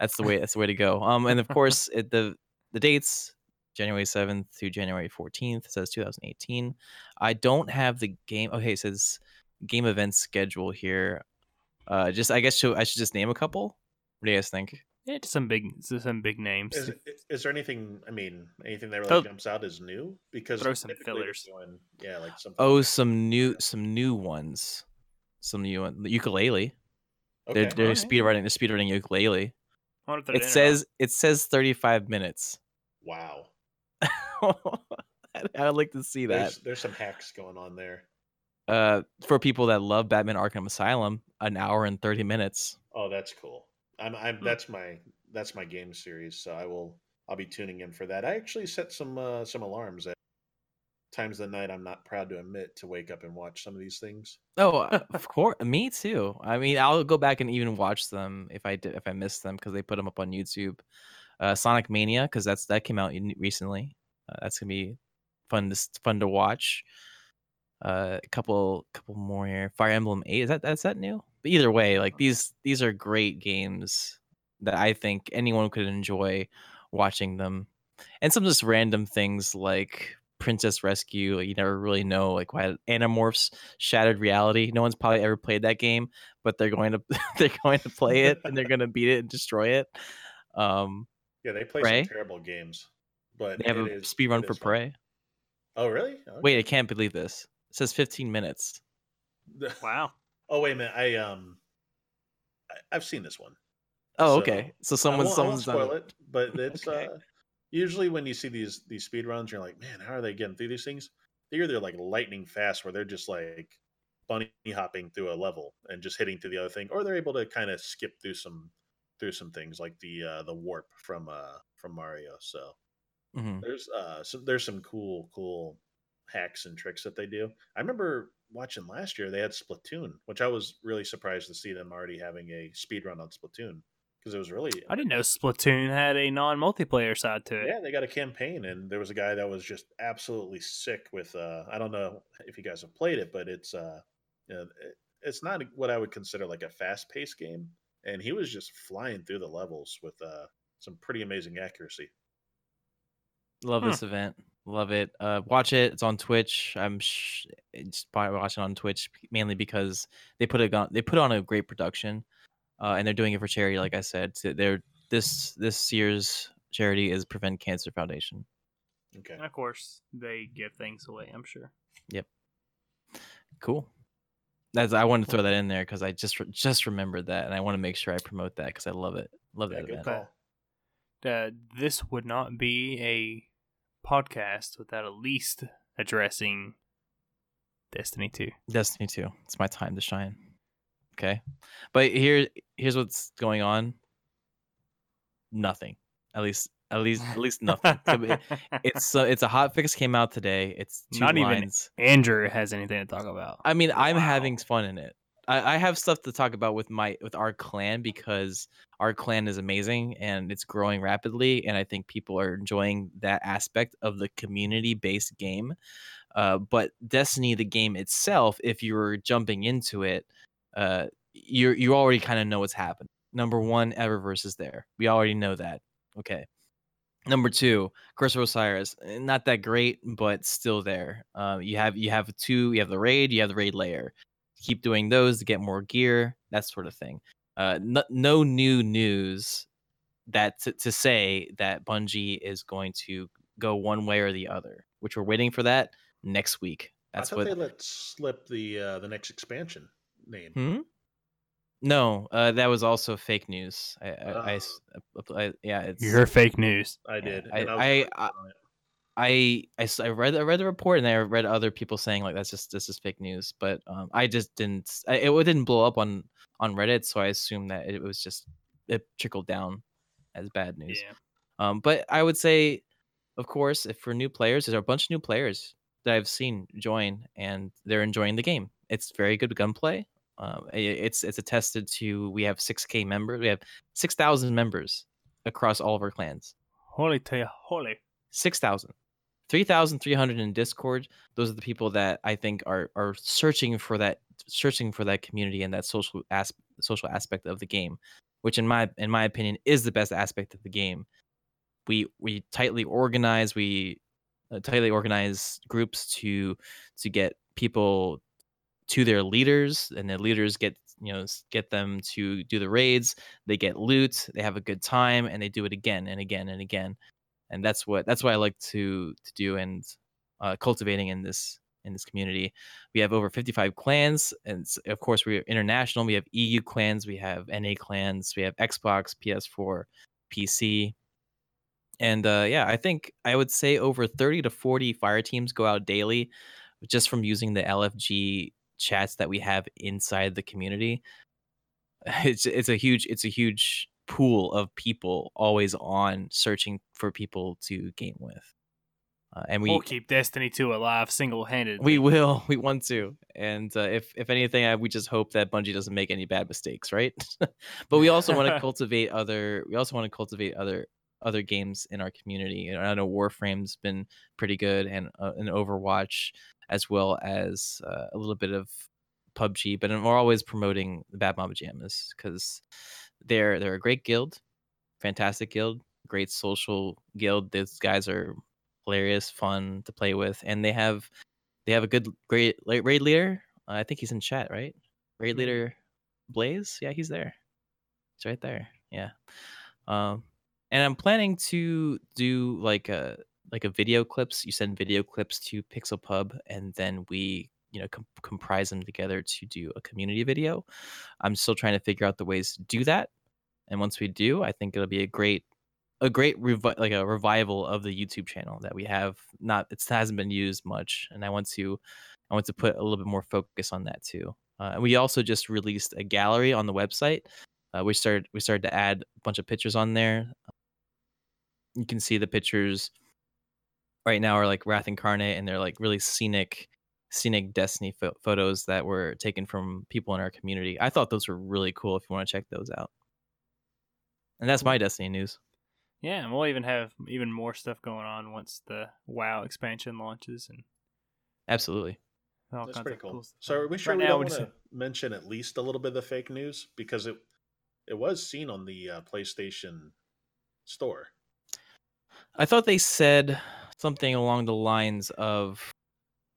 that's the way that's the way to go. Um and of course it, the the dates January 7th through January 14th it says 2018. I don't have the game okay, it says game event schedule here. Uh just I guess should, I should just name a couple. What do you guys think? Yeah, just some big, just some big names. Is, is there anything? I mean, anything that really Throw- jumps out as new? Because throw some fillers. doing- yeah, like something. Oh, some new some new ones. Some new one. The ukulele. They're okay. they're Alright. speedrunning they're speedrunning ukulele. I wonder if they're It says it says 35 minutes. wow. I would like to see that. There's there's some hacks going on there. Uh, for people that love Batman Arkham Asylum, an hour and 30 minutes. Oh, that's cool. I'm I'm Hmm. that's my that's my game series, so I will I'll be tuning in for that. I actually set some uh, some alarms at times of the night. I'm not proud to admit to wake up and watch some of these things. Oh, uh, of course, me too. I mean, I'll go back and even watch them if I did if I missed them because they put them up on YouTube. Uh, Sonic Mania because that's that came out recently. Uh, that's gonna be fun to fun to watch. Uh, a couple couple more here. Fire Emblem Eight is that that's that new? But either way, like these these are great games that I think anyone could enjoy watching them. And some just random things like Princess Rescue. You never really know like why Animorphs Shattered Reality. No one's probably ever played that game, but they're going to they're going to play it and they're going to beat it and destroy it. Um, Yeah, they play Prey? some terrible games, but they have a is- speed run for is fun. Prey. Oh, really? Wait, I can't believe this. It says 15 minutes. Wow. Oh wait a minute. I um, I, I've seen this one. Oh, So, okay. So someone, won't, I won't someone's done it, but it's Okay. uh, usually when you see these these speed runs, you're like, man, how are they getting through these things? They're either like lightning fast, where they're just like bunny hopping through a level and just hitting to the other thing, or they're able to kind of skip through some through some things like the uh, the warp from uh from Mario. So Mhm. there's uh some there's some cool cool hacks and tricks that they do. I remember watching last year they had Splatoon, which I was really surprised to see them already having a speed run on Splatoon because it was really I didn't know Splatoon had a non multiplayer side to it. yeah, they got a campaign, and there was a guy that was just absolutely sick with. Uh, I don't know if you guys have played it, but it's uh, you know, it's not what I would consider like a fast paced game, and he was just flying through the levels with uh, some pretty amazing accuracy. Love Hmm. this event. Love it. Uh, watch it. It's on Twitch. I'm sh- just probably watching on Twitch mainly because they put it on. They put on a great production, uh, and they're doing it for charity. Like I said, So they're this this year's charity is Prevent Cancer Foundation. Okay, And of course, they give things away, I'm sure. Yep. Cool. That's I wanted to throw that in there because I just just remembered that, and I want to make sure I promote that because I love it. Love yeah, that good event. call. Uh, this would not be a podcast without at least addressing Destiny 2. Destiny 2. It's my time to shine. Okay. But here here's what's going on. Nothing. At least at least at least nothing. It's uh, it's a hot fix came out today. It's two Not even- lines. Andrew has anything to talk about. I mean, I'm Wow. having fun in it. I, I have stuff to talk about with my with our clan because our clan is amazing and it's growing rapidly, and I think people are enjoying that aspect of the community based game. Uh, but Destiny, the game itself, if you're jumping into it, uh, you you already kind of know what's happening. Number one, Eververse is there. We already know that. Okay. Number two, Curse of Osiris, eh, not that great, but still there. Um, you have you have two, you have the raid, you have the raid lair. Keep doing those to get more gear, that sort of thing. Uh, no, no new news that to, to say that Bungie is going to go one way or the other, which we're waiting for that next week. That's I thought what. they let slip the uh, the next expansion name. Hmm? No, uh, that was also fake news. I, I, I s- Oh. I- yeah, it's You're fake news. I did. I- and was I- really I- on it. I, I s- I read I read the report and I read other people saying like that's just this is fake news, but um, I just didn't I, it didn't blow up on on Reddit, so I assumed that it was just it trickled down as bad news. Yeah. Um, but I would say, of course, if for new players, there's a bunch of new players that I've seen join, and they're enjoying the game. It's very good gunplay. Um, it's it's attested to. We have 6k members. We have 6,000 members across all of our clans. Holy te holy. 6,000. 3,300 in Discord. Those are the people that I think are are searching for that searching for that community and that social as, social aspect of the game, which in my in my opinion is the best aspect of the game. We we tightly organize, we uh, tightly organize groups to to get people to their leaders and the leaders get you know get them to do the raids they get loot they have a good time and they do it again and again and again and that's what that's what I like to to do and uh, cultivating in this in this community. We have over 55 clans, and of course we're international. We have EU clans, we have NA clans, we have Xbox, PS4, PC, and uh, yeah, I think I would say over 30 to 40 fire teams go out daily, just from using the LFG chats that we have inside the community. It's it's a huge it's a huge pool of people always on searching for people to game with. Uh, and we will keep Destiny 2 alive single handed. we will we want to and uh, if if anything I, we just hope that bungie doesn't make any bad mistakes right but we also want to cultivate other we also want to cultivate other other games in our community. And I know Warframe's been pretty good, and uh, and Overwatch, as well as uh, a little bit of PUBG. But we're always promoting the Bad Mama Jammas because they're they're a great guild, fantastic guild, great social guild. These guys are hilarious, fun to play with, and they have they have a good great raid leader. I think he's in chat, right? Raid leader Blaze, yeah, he's there. It's right there. Yeah. Um, and I'm planning to do like a like a video clips. You send video clips to Pixel Pub, and then we you know com- comprise them together to do a community video. I'm still trying to figure out the ways to do that. And once we do, I think it'll be a great a great revi- like a revival of the YouTube channel that we have not it hasn't been used much and I want to I want to put a little bit more focus on that too. Uh, we also just released a gallery on the website uh, we started we started to add a bunch of pictures on there. You can see the pictures right now are like Wrath Incarnate, and they're like really scenic, scenic Destiny fo- photos that were taken from people in our community. I thought those were really cool. If you want to check those out, and that's my Destiny news. Yeah, and we'll even have even more stuff going on once the WoW expansion launches, and absolutely. That's pretty cool. cool so are we sure right we don't want to mention at least a little bit of the fake news because it it was seen on the uh, PlayStation Store. I thought they said something along the lines of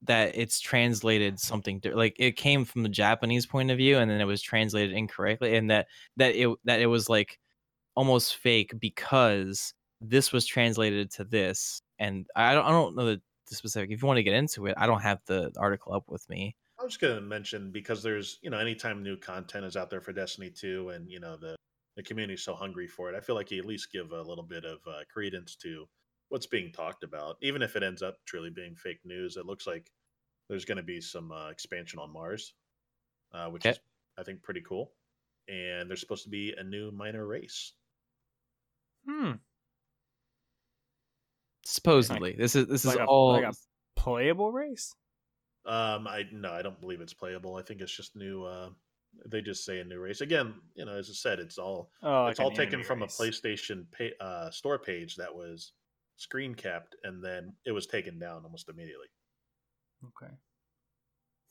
that it's translated something like it came from the Japanese point of view and then it was translated incorrectly and that that it that it was like almost fake because this was translated to this and I don't I don't know the, the specific if you want to get into it I don't have the article up with me. I was going to mention because there's, you know, anytime new content is out there for Destiny 2 and, you know, the, the community's so hungry for it, I feel like you at least give a little bit of uh, credence to what's being talked about. Even if it ends up truly being fake news, it looks like there's going to be some uh, expansion on Mars, uh, which okay. is, I think, pretty cool. And there's supposed to be a new minor race. Hmm. Supposedly, like, this is this like is a, all like a playable race. Um, I no, I don't believe it's playable. I think it's just new. Uh, they just say a new race again. You know, as I said, it's all oh, it's all taken from a PlayStation pay, uh, store page that was screen capped, and then it was taken down almost immediately. Okay.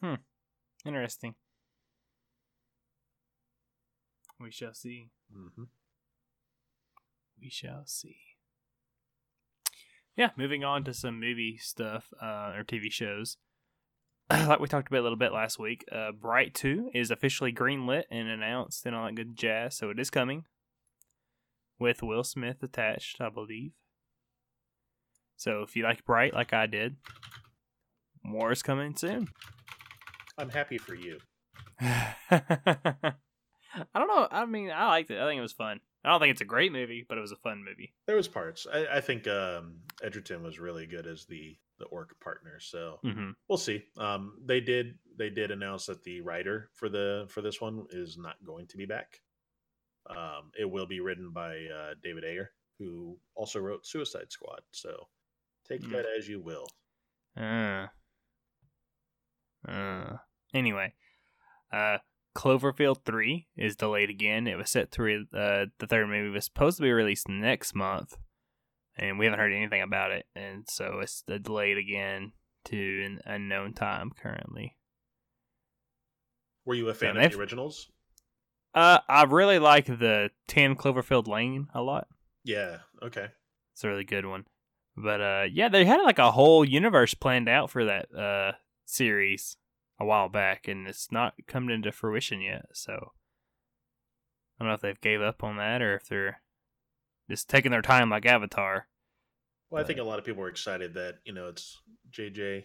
Hmm. Interesting. We shall see. Mm-hmm. We shall see. Yeah, moving on to some movie stuff uh, or TV shows. like we talked about a little bit last week, uh, Bright 2 is officially greenlit and announced and all that good jazz, so it is coming. With Will Smith attached, I believe. So if you like Bright like I did, more is coming soon. I'm happy for you. I don't know. I mean, I liked it. I think it was fun. I don't think it's a great movie, but it was a fun movie. There was parts. I, I think um, Edgerton was really good as the the orc partner. So mm-hmm. we'll see. Um, they did they did announce that the writer for the for this one is not going to be back. Um, it will be written by uh, David Ayer, who also wrote Suicide Squad. So take mm. that as you will. Uh, uh, anyway, uh, Cloverfield 3 is delayed again. It was set to re- uh, the third movie was supposed to be released next month, and we haven't heard anything about it, and so it's delayed again to an unknown time currently. Were you a fan of the originals? Uh, I really like the Ten Cloverfield Lane a lot. Yeah. Okay. It's a really good one. But uh, yeah, they had like a whole universe planned out for that uh series a while back, and it's not come into fruition yet. So I don't know if they've gave up on that or if they're just taking their time like Avatar. Well, I think a lot of people were excited that you know it's JJ,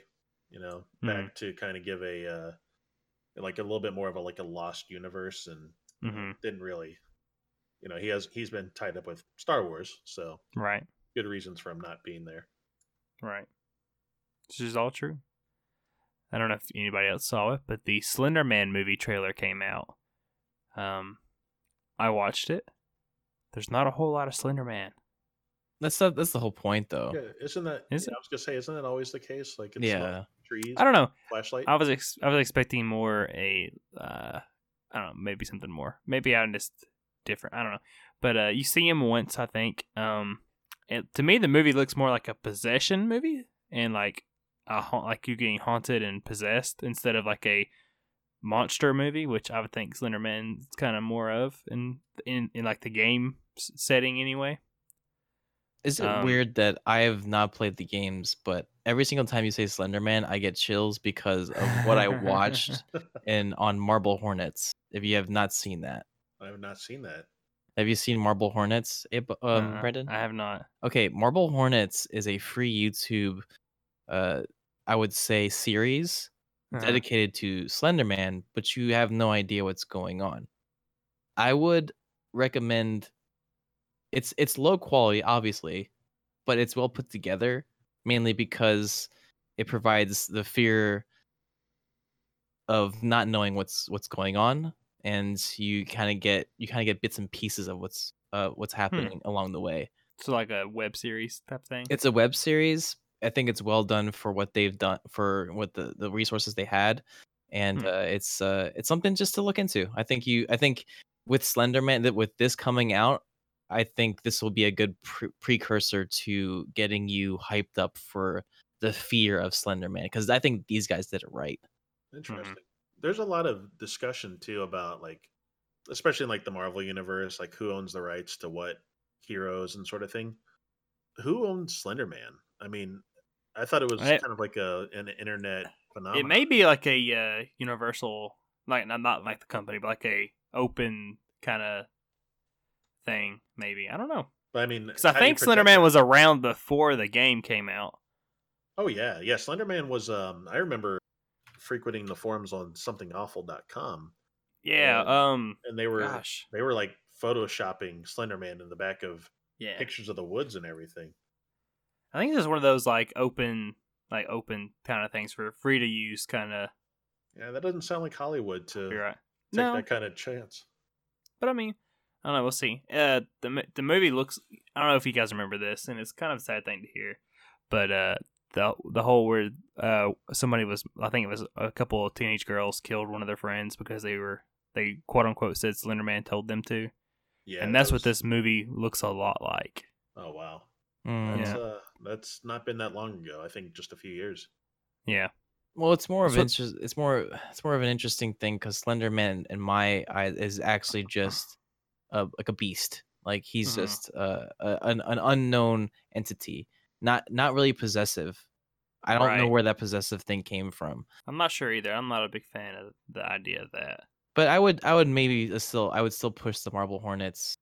you know, back mm-hmm. to kind of give a uh, like a little bit more of a like a lost universe, and mm-hmm. didn't really, you know, he has he's been tied up with Star Wars, so right, good reasons for him not being there. Right, this is all true. I don't know if anybody else saw it, but the Slender Man movie trailer came out. Um, I watched it. There's not a whole lot of Slender Man. That's the, that's the whole point, though. Yeah, isn't that? Is yeah, I was gonna say, isn't that always the case? Like, it's yeah, trees. I don't know. Flashlight. I was ex- I was expecting more a uh, I don't know, maybe something more. Maybe I'm just different. I don't know. But uh, you see him once, I think. Um, it, to me, the movie looks more like a possession movie, and like a ha- like you getting haunted and possessed instead of like a monster movie, which I would think Slenderman's kind of more of in in in like the game setting anyway. Is it Um, weird that I have not played the games, but every single time you say Slenderman, I get chills because of what I watched in on Marble Hornets. If you have not seen that, I have not seen that. Have you seen Marble Hornets, um, Uh, Brendan? I have not. Okay, Marble Hornets is a free YouTube, uh, I would say series Uh-huh. dedicated to Slenderman, but you have no idea what's going on. I would recommend. It's it's low quality, obviously, but it's well put together. Mainly because it provides the fear of not knowing what's what's going on, and you kind of get you kind of get bits and pieces of what's uh what's happening along the way. So like a web series type thing. It's a web series. I think it's well done for what they've done for what the, the resources they had, and Hmm. uh, it's uh it's something just to look into. I think you I think with Slenderman that with this coming out, I think this will be a good pre- precursor to getting you hyped up for the fear of Slenderman because I think these guys did it right. Interesting. There's a lot of discussion too about like, especially in like the Marvel universe, like who owns the rights to what heroes and sort of thing. Who owns Slenderman? I mean, I thought it was kind of like a an internet phenomenon. It may be like a uh, universal, like not not like the company, but like a open kind of thing. Maybe I don't know But I mean, because I how do you think Slenderman it? was around before the game came out. Oh yeah, yeah. Slenderman was. Um, I remember frequenting the forums on somethingawful.com, Yeah. And- Um. and they were Gosh. they were like photoshopping Slenderman in the back of Yeah. pictures of the woods and everything. I think this is one of those like open, like open kind of things for free to use kind of. Yeah, that doesn't sound like Hollywood to right. take No, that kind of chance. but I mean, I don't know. We'll see. Uh, the the movie looks. I don't know if you guys remember this, and it's kind of a sad thing to hear, but uh, the the whole where uh somebody was, I think it was a couple of teenage girls killed one of their friends because they were they quote unquote said Slenderman told them to, Yeah, and that that's what this movie looks a lot like. Oh wow, Mm. that's Yeah. uh, that's not been that long ago. I think just a few years. Yeah. Well, it's more of So- interest. It's more. It's more of an interesting thing because Slenderman, in my eyes, is actually just a, like a beast. Like he's Mhm. just uh, a, an an unknown entity, not not really possessive. I don't know where that possessive thing came from, I'm not sure either. I'm not a big fan of the idea of that. but I would I would maybe still I would still push the Marble Hornets,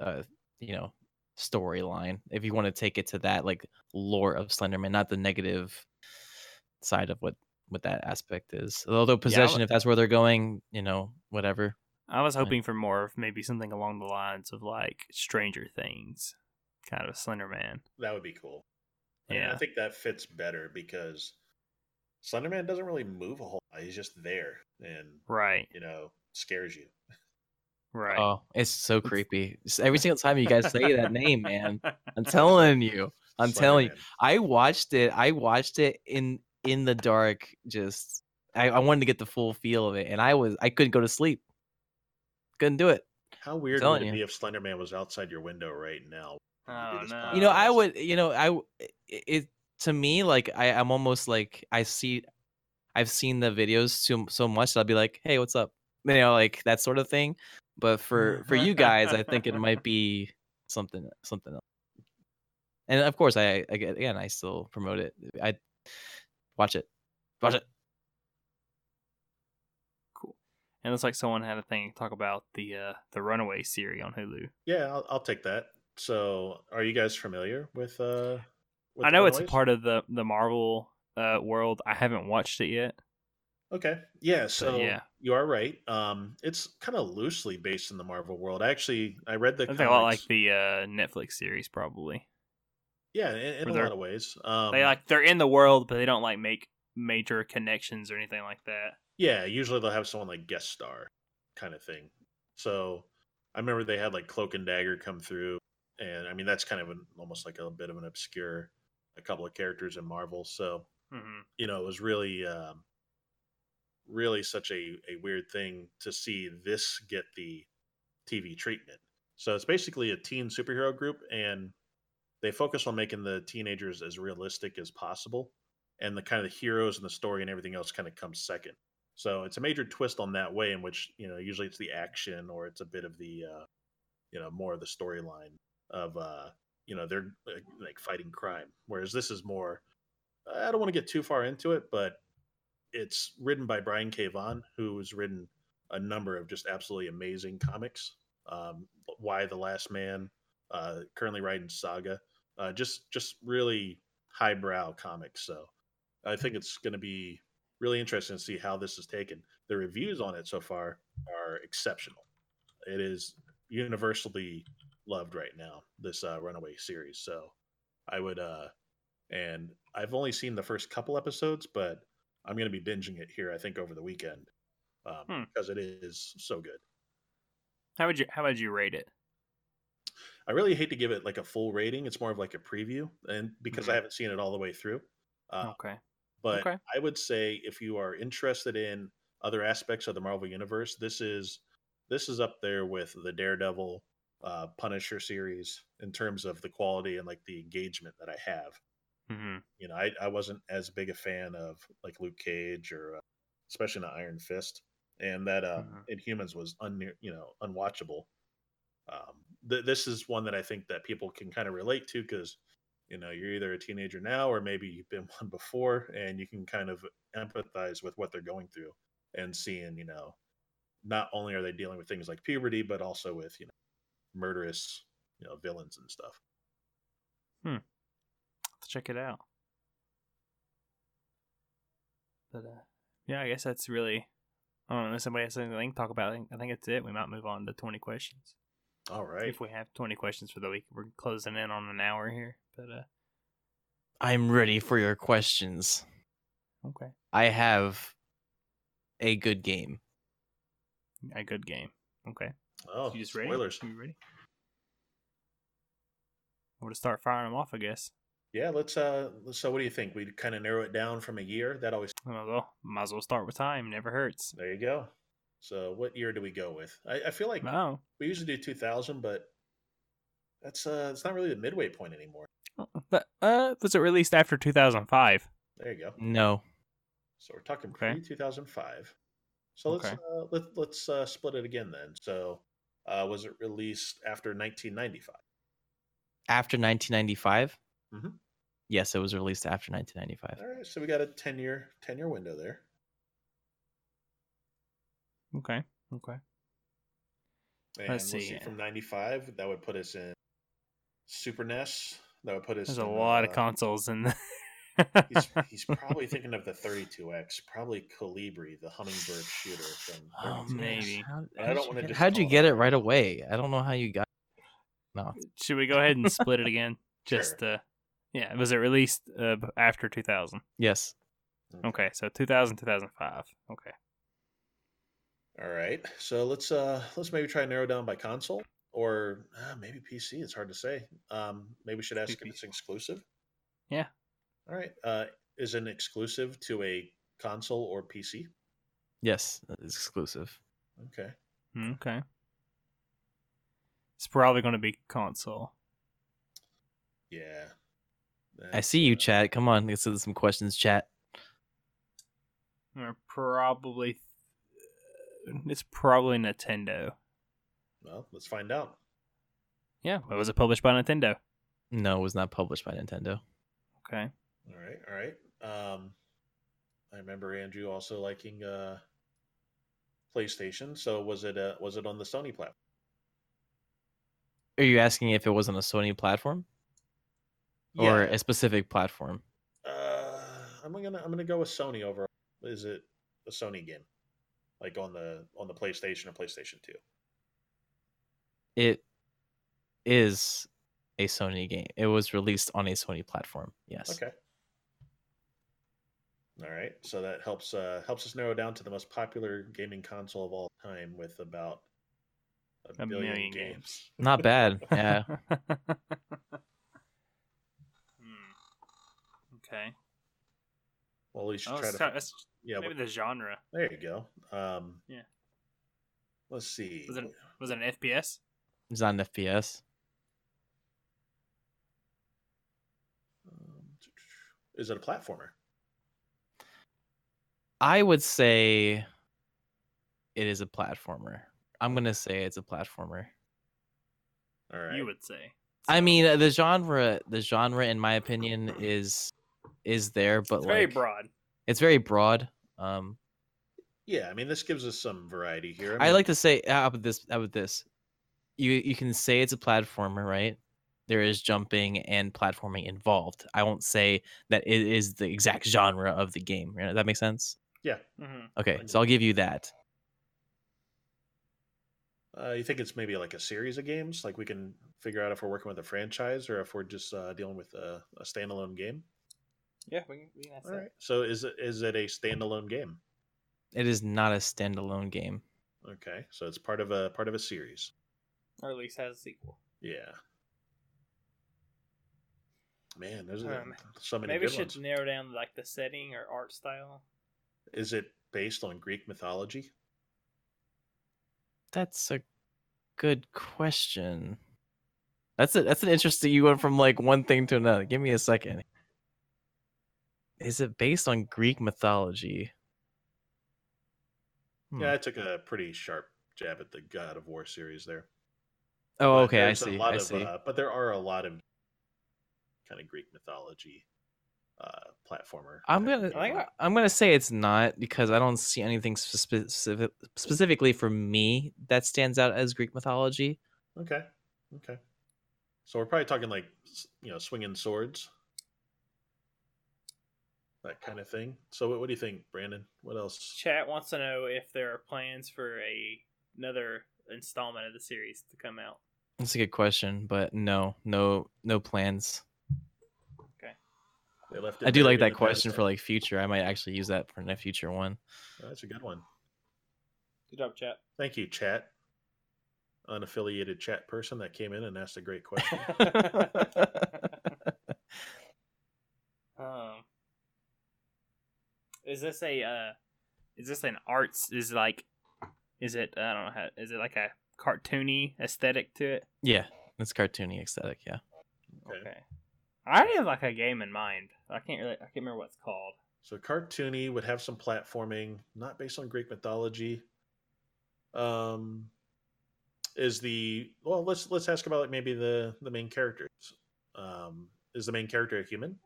uh, you know, storyline if you want to take it to that like lore of Slenderman, not the negative side of what what that aspect is. Although possession, if that's where they're going, you know, whatever. I was Right. hoping for more of maybe something along the lines of like Stranger Things, kind of Slender Man. That would be cool. I mean, Yeah. I think that fits better because Slenderman doesn't really move a whole lot. He's just there and Right. you know scares you. Right. Oh, it's so creepy. Just every single time you guys say that name, man, I'm telling you, I'm telling you. I watched it. I watched it in in the dark. Just I, I wanted to get the full feel of it, and I was I couldn't go to sleep. Couldn't do it. How weird would it you. be if Slenderman was outside your window right now? When you Oh, no. You know, I would. You know, I. it, it to me like I I'm almost like I see. I've seen the videos so so much that I'll be like, hey, what's up? You know, like that sort of thing. But for for you guys, I think it might be something something else. And of course, I, I again I still promote it. I watch it, watch it. Cool. And it looks like someone had a thing to talk about the uh the Runaway series on Hulu. Yeah, I'll, I'll take that. So, are you guys familiar with? uh with I know it's a part of the the Marvel uh world. I haven't watched it yet. Okay. Yeah, so yeah. you are right. Um it's kind of loosely based in the Marvel world. I actually I read the I think a lot like the uh Netflix series probably. Yeah, in, in a lot of ways. Um they like they're in the world, but they don't like make major connections or anything like that. Yeah, usually they'll have someone like guest star kind of thing. So I remember they had like Cloak and Dagger come through, and I mean that's kind of an, almost like a bit of an obscure a couple of characters in Marvel. So hmm you know it was really um, really such a, a weird thing to see this get the TV treatment. So it's basically a teen superhero group, and they focus on making the teenagers as realistic as possible, and the kind of the heroes and the story and everything else kind of comes second. So it's a major twist on that way, in which you know usually it's the action or it's a bit of the uh, you know more of the storyline of uh, you know they're like, like fighting crime, whereas this is more. I don't want to get too far into it, but it's written by Brian K. Vaughan, who has written a number of just absolutely amazing comics. Um, Y the Last Man, uh, currently writing Saga, uh, just just really highbrow comics. So I think it's going to be really interesting to see how this is taken. The reviews on it so far are exceptional. It is universally loved right now. This uh, Runaway series. So I would, uh, and I've only seen the first couple episodes, but I'm going to be binging it here. I think over the weekend um, Hmm. because it is so good. How would you How would you rate it? I really hate to give it like a full rating. It's more of like a preview, and because I Mhm. haven't seen it all the way through. Uh, Okay. But Okay. I would say if you are interested in other aspects of the Marvel universe, this is this is up there with the Daredevil, uh, Punisher series in terms of the quality and like the engagement that I have. hmm You know, I, I wasn't as big a fan of like Luke Cage or uh, especially not Iron Fist, and that uh, Mhm. Inhumans was un you know unwatchable. Um, th- this is one that I think that people can kind of relate to because you know you're either a teenager now or maybe you've been one before, and you can kind of empathize with what they're going through and seeing you know not only are they dealing with things like puberty, but also with you know murderous you know villains and stuff. Hmm. Let's check it out. But uh, yeah, I guess that's really. I don't know. Unless somebody has anything to talk about, I think, I think that's it. We might move on to twenty questions All right. if we have twenty questions for the week. We're closing in on an hour here, but uh, I'm ready for your questions. okay, I have a good game. a good game. Okay, Oh, you just ready? spoilers. You ready? We'll just start firing them off, I guess. Yeah, let's. uh So, what do you think? We kind of narrow it down from a year. That always. Might as well, might as well start with time. Never hurts. There you go. So, what year do we go with? I, I feel like No, we usually do 2000, but that's uh, it's not really the midway point anymore. but uh, was it released after two thousand five? There you go. No. So we're talking Okay. pre 2005. So let's Okay. uh, let, let's uh, split it again then. So, uh, was it released after 1995? After 1995? Mhm. Yes, it was released after 1995. All right, so we got a 10 year 10 year window there. Okay, okay. And Let's we'll see. see from 95. That would put us in Super NES. That would put us. There's a in, lot of uh, consoles in the. He's, he's probably thinking of the 32X, probably Kolibri, the hummingbird shooter from. Oh, maybe. How, I how'd don't you wanna get- How'd you get it it right away? I don't know how you got. No. Should we go ahead and split it again? Just Sure. uh, yeah. Was it released uh, after 2000? Yes. Okay, so 2000, 2005. Okay. All right. So let's uh let's maybe try and narrow down by console or uh, maybe PC. It's hard to say. Um, maybe we should ask if it's exclusive. Yeah. All right. Uh, is it exclusive to a console or PC? Yes. It's exclusive. Okay. Okay. It's probably going to be console. Yeah. I see you, uh, chat. Come on, let's some questions, chat. Or probably. It's probably Nintendo. Well, let's find out. Yeah. Was it published by Nintendo? No, it was not published by Nintendo. Okay. All right. All right. Um, I remember Andrew also liking uh, PlayStation. So was it uh, was it on the Sony platform? Are you asking if it was on a Sony platform or a specific platform? Uh, I'm gonna I'm gonna go with Sony overall. Is it a Sony game, like on the on the PlayStation or PlayStation Two? It is a Sony game. It was released on a Sony platform. Yes. Okay. All right, so that helps uh, helps us narrow down to the most popular gaming console of all time with about a, A billion, million games. games. Not bad. Yeah. Hmm. Okay. Well, we should Oh, try to. try- let's- yeah, maybe but- the genre. there you go. Um, Yeah. Let's see. Was it, was it an FPS? It's not an FPS. is it a platformer? I would say it is a platformer. I'm gonna say it's a platformer. All right. You would say. I mean, the genre, the genre, in my opinion, is is there, but it's very broad. It's very broad. Um, yeah, I mean, this gives us some variety here. I mean, like to say how about this? How about this? You you can say it's a platformer, right? There is jumping and platforming involved. I won't say that it is the exact genre of the game. Right? Does that make sense? Yeah. hmm Okay, so I'll give you that. Uh, you think it's maybe like a series of games? Like we can figure out if we're working with a franchise or if we're just uh, dealing with a, a standalone game. Yeah, we can, we can ask All that. right. So is it is it a standalone game? It is not a standalone game. Okay. So it's part of a part of a series. Or at least has a sequel. Yeah. Man, there's Um, so many Maybe we good should ones. narrow down like the setting or art style. Is it based on Greek mythology? That's a good question. That's a, that's an interesting. You went from like one thing to another. Give me a second. Is it based on Greek mythology? Hmm. Yeah, I took a pretty sharp jab at the God of War series there. Oh, But okay. I see. I of, see. Uh, but there are a lot of kind of Greek mythology uh, platformer. I'm gonna of I think game. I- I'm gonna say it's not because I don't see anything specific specifically for me that stands out as Greek mythology. Okay. Okay. So we're probably talking like you know swinging swords, that kind of thing. So what, what do you think, Brandon? What else? Chat wants to know if there are plans for a another installment of the series to come out. That's a good question, but no, no, no plans. They left. it I do like that question for like future. I might actually use that for a future one. Oh, that's a good one. Good job, chat. Thank you, chat. Unaffiliated chat person that came in and asked a great question. um, is this a uh, is this an arts? Is like, is it I don't know how is it like a cartoony aesthetic to it? yeah, it's cartoony aesthetic. Yeah. Okay. I already have like a game in mind. I can't really I can't remember what it's called. So cartoony would have some platforming, not based on Greek mythology. Um, is the well? Let's let's ask about like maybe the the main characters. Um, is the main character a human?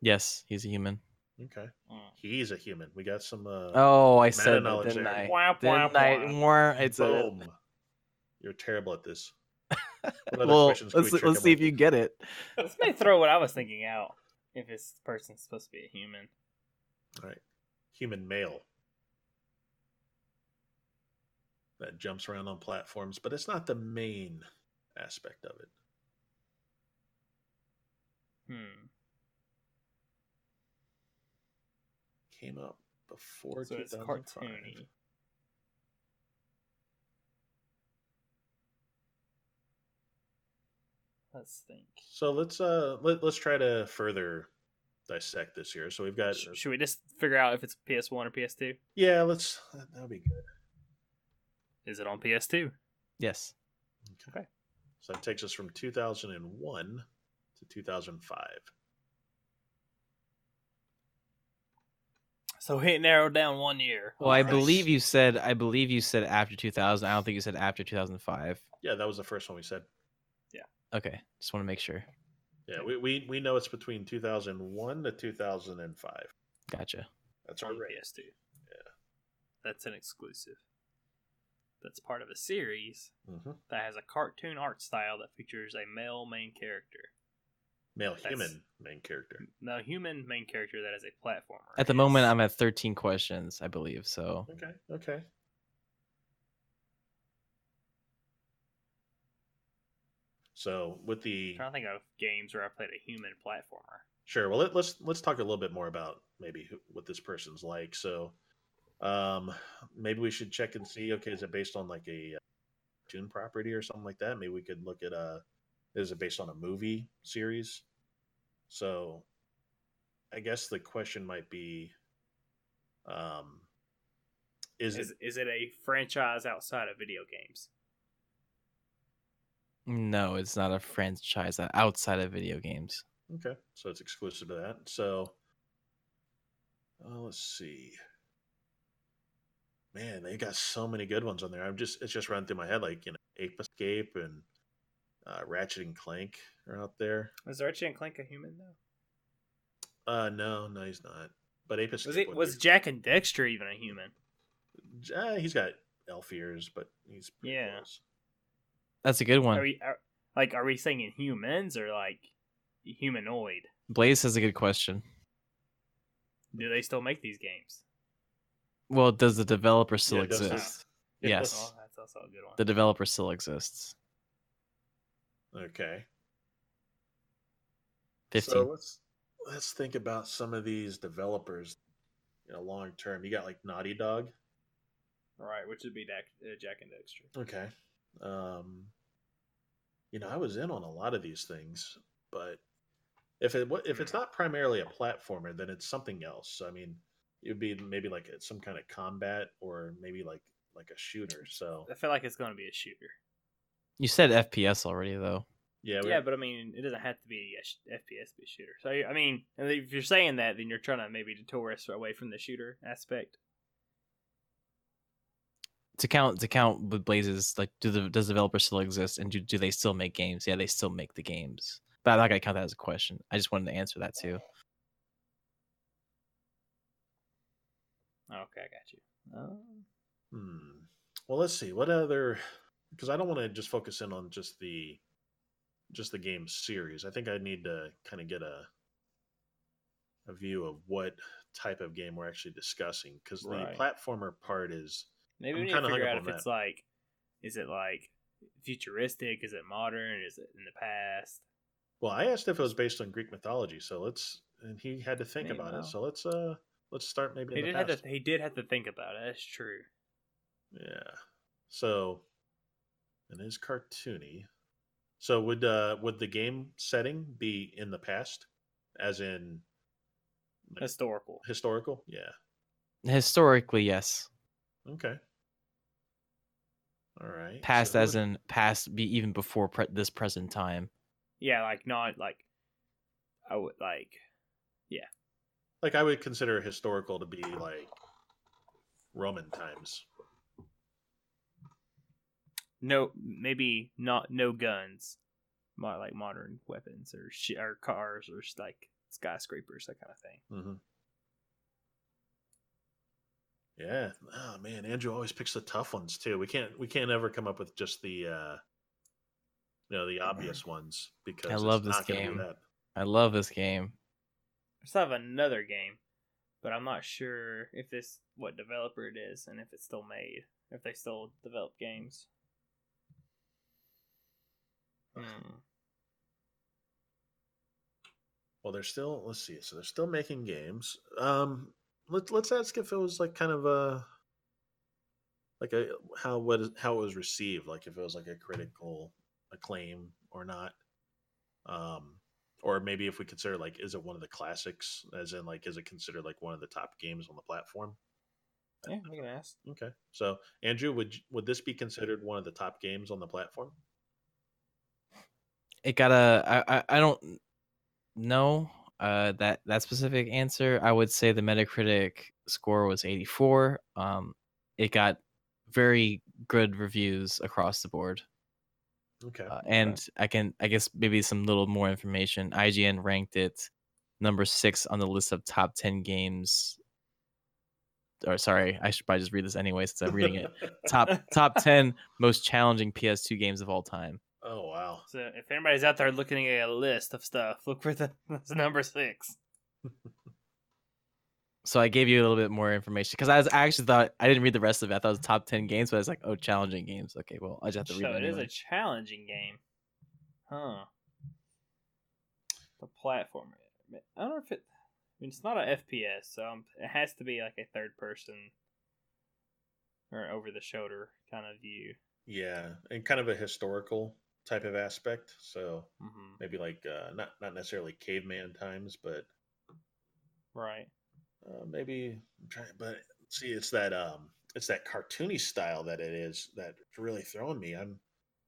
Yes, he's a human. Okay, Mm. he's a human. We got some. Uh, Oh, I said that, didn't there. I? Wah, wah, Didn't I? More. It's a. boom. You're terrible at this. other well, questions can we let's trick let's see if him you get it. This may throw what I was thinking out. If this person's supposed to be a human. All right, human male that jumps around on platforms, but it's not the main aspect of it. Hmm. Came up before So it's cartoony. Let's think. So let's uh let, let's try to further dissect this here. So we've got Sh- Should we just figure out if it's PS1 or PS2? yeah, let's that- that'll be good. Is it on PS2? Yes. Okay. So that takes us from 2001 to 2005. So it narrowed down one year. Well, I Nice. believe you said. I believe you said after 2000. I don't think you said after 2005. Yeah, that was the first one we said. Okay, just want to make sure. Yeah, we, we, we know it's between 2001 to 2005. Gotcha. That's our on rate. PS2. Yeah. That's an exclusive. That's part of a series hmm that has a cartoon art style that features a male main character. Male That's- human main character. The human main character that is a platformer. At the moment, I'm at 13 questions, I believe. So Okay, okay. So with the I'm trying to think of games where I played a human platformer. Sure. Well, let, let's let's talk a little bit more about maybe who, what this person's like. So, um, maybe we should check and see. Okay, is it based on like a uh, tune property or something like that? Maybe we could look at a. Is it based on a movie series? So, I guess the question might be, um, is, Is, it is it a franchise outside of video games? No, it's not a franchise outside of video games. okay? So it's exclusive to that. So, Uh, let's see. Man, they got so many good ones on there. I'm just it's just running through my head like you know Ape Escape and uh, Ratchet and Clank are out there. Was Ratchet and Clank a human though? Uh, no, no, he's not. But Ape Escape Was it was Jak and Daxter even a human? Uh, he's got elf ears, but he's pretty Yeah. close. That's a good one. Are we are, like are we saying humans or like humanoid? Blaze has a good question. Do they still make these games? Well, does the developer still Yeah, exist? it yes, Oh, that's also a good one. the developer still exists. Okay. Fifteen. So let's let's think about some of these developers, you know, long term. You got like Naughty Dog. right, which would be Jak, uh, Jak and Daxter. Okay. Um, you know, I was in on a lot of these things, but if it wa- if it's mm. not primarily a platformer, then it's something else. I mean, it would be maybe like a, some kind of combat or maybe like like a shooter. So I feel like it's going to be a shooter. You said FPS already though. yeah, we- Yeah, but I mean, it doesn't have to be a sh- FPS be a shooter. So I mean, if you're saying that, then you're trying to maybe detour us away from the shooter aspect. To count to count with Blazes, like do the does the developer still exist and do, do they still make games? Yeah, they still make the games. But I'm not gonna count that as a question. I just wanted to answer that too. Okay, I got you. Um, Hmm. Well, let's see. What other? Because I don't want to just focus in on just the just the game series. I think I need to kind of get a a view of what type of game we're actually discussing. Because Right. the platformer part is maybe I'm we need to figure out if on it's like, is it like futuristic? Is it modern? Is it in the past? well. I asked if it was based on Greek mythology, so let's. And he had to think Hey, about wow. it. So let's uh let's start maybe He in did the have to. He did have to think about it. That's true. Yeah. So and it is cartoony. So would uh would the game setting be in the past? As in like, Historical. historical? Yeah. Historically, yes. Okay. All right. Past So as would- in past, be even before pre- this present time. Yeah, like not like. I would like. Yeah. Like I would consider historical to be like Roman times. No, maybe not. No guns. More like modern weapons or sh- or cars or s- like skyscrapers, that kind of thing. Mm-hmm. Yeah. Oh man, Andrew always picks the tough ones too. We can't we can't ever come up with just the uh you know the obvious ones because I it's love this not gonna be game. that. I love this game. I still have another game, but I'm not sure if this what developer it is and if it's still made. If they still develop games. Hmm. Well, they're still let's see. So they're still making games. Um, let's let's ask if it was like kind of a like a how what is how it was received. Like if it was like a critical acclaim or not. Um, or maybe if we consider like is it one of the classics? As in like is it considered like one of the top games on the platform? Yeah, we can ask. Okay. So Andrew, would would this be considered one of the top games on the platform? It got a. I. I, I don't know uh, that that specific answer. I would say the Metacritic score was 84. Um, it got very good reviews across the board. Okay. Uh, and I can, I guess, maybe some little more information. IGN ranked it number six on the list of top 10 games. Or sorry, I should probably just read this anyway since I'm reading it. top top 10 most challenging PS2 games of all time. Oh wow. So if anybody's out there looking at a list of stuff, look for the number six. So I gave you a little bit more information because I was I actually thought I didn't read the rest of it. I thought it was top 10 games, but I was like, oh, challenging games. Okay, well, I just have to So read. So it is anyway. a challenging game. Huh. The platformer. I don't know if it. I mean, it's not a FPS, so um, it has to be like a third person or over the shoulder kind of view. Yeah, and kind of a historical type of aspect. So hmm maybe like uh, not not necessarily caveman times, but Right. uh, maybe I'm trying. But see, it's that um, it's that cartoony style that it is that's really throwing me. I'm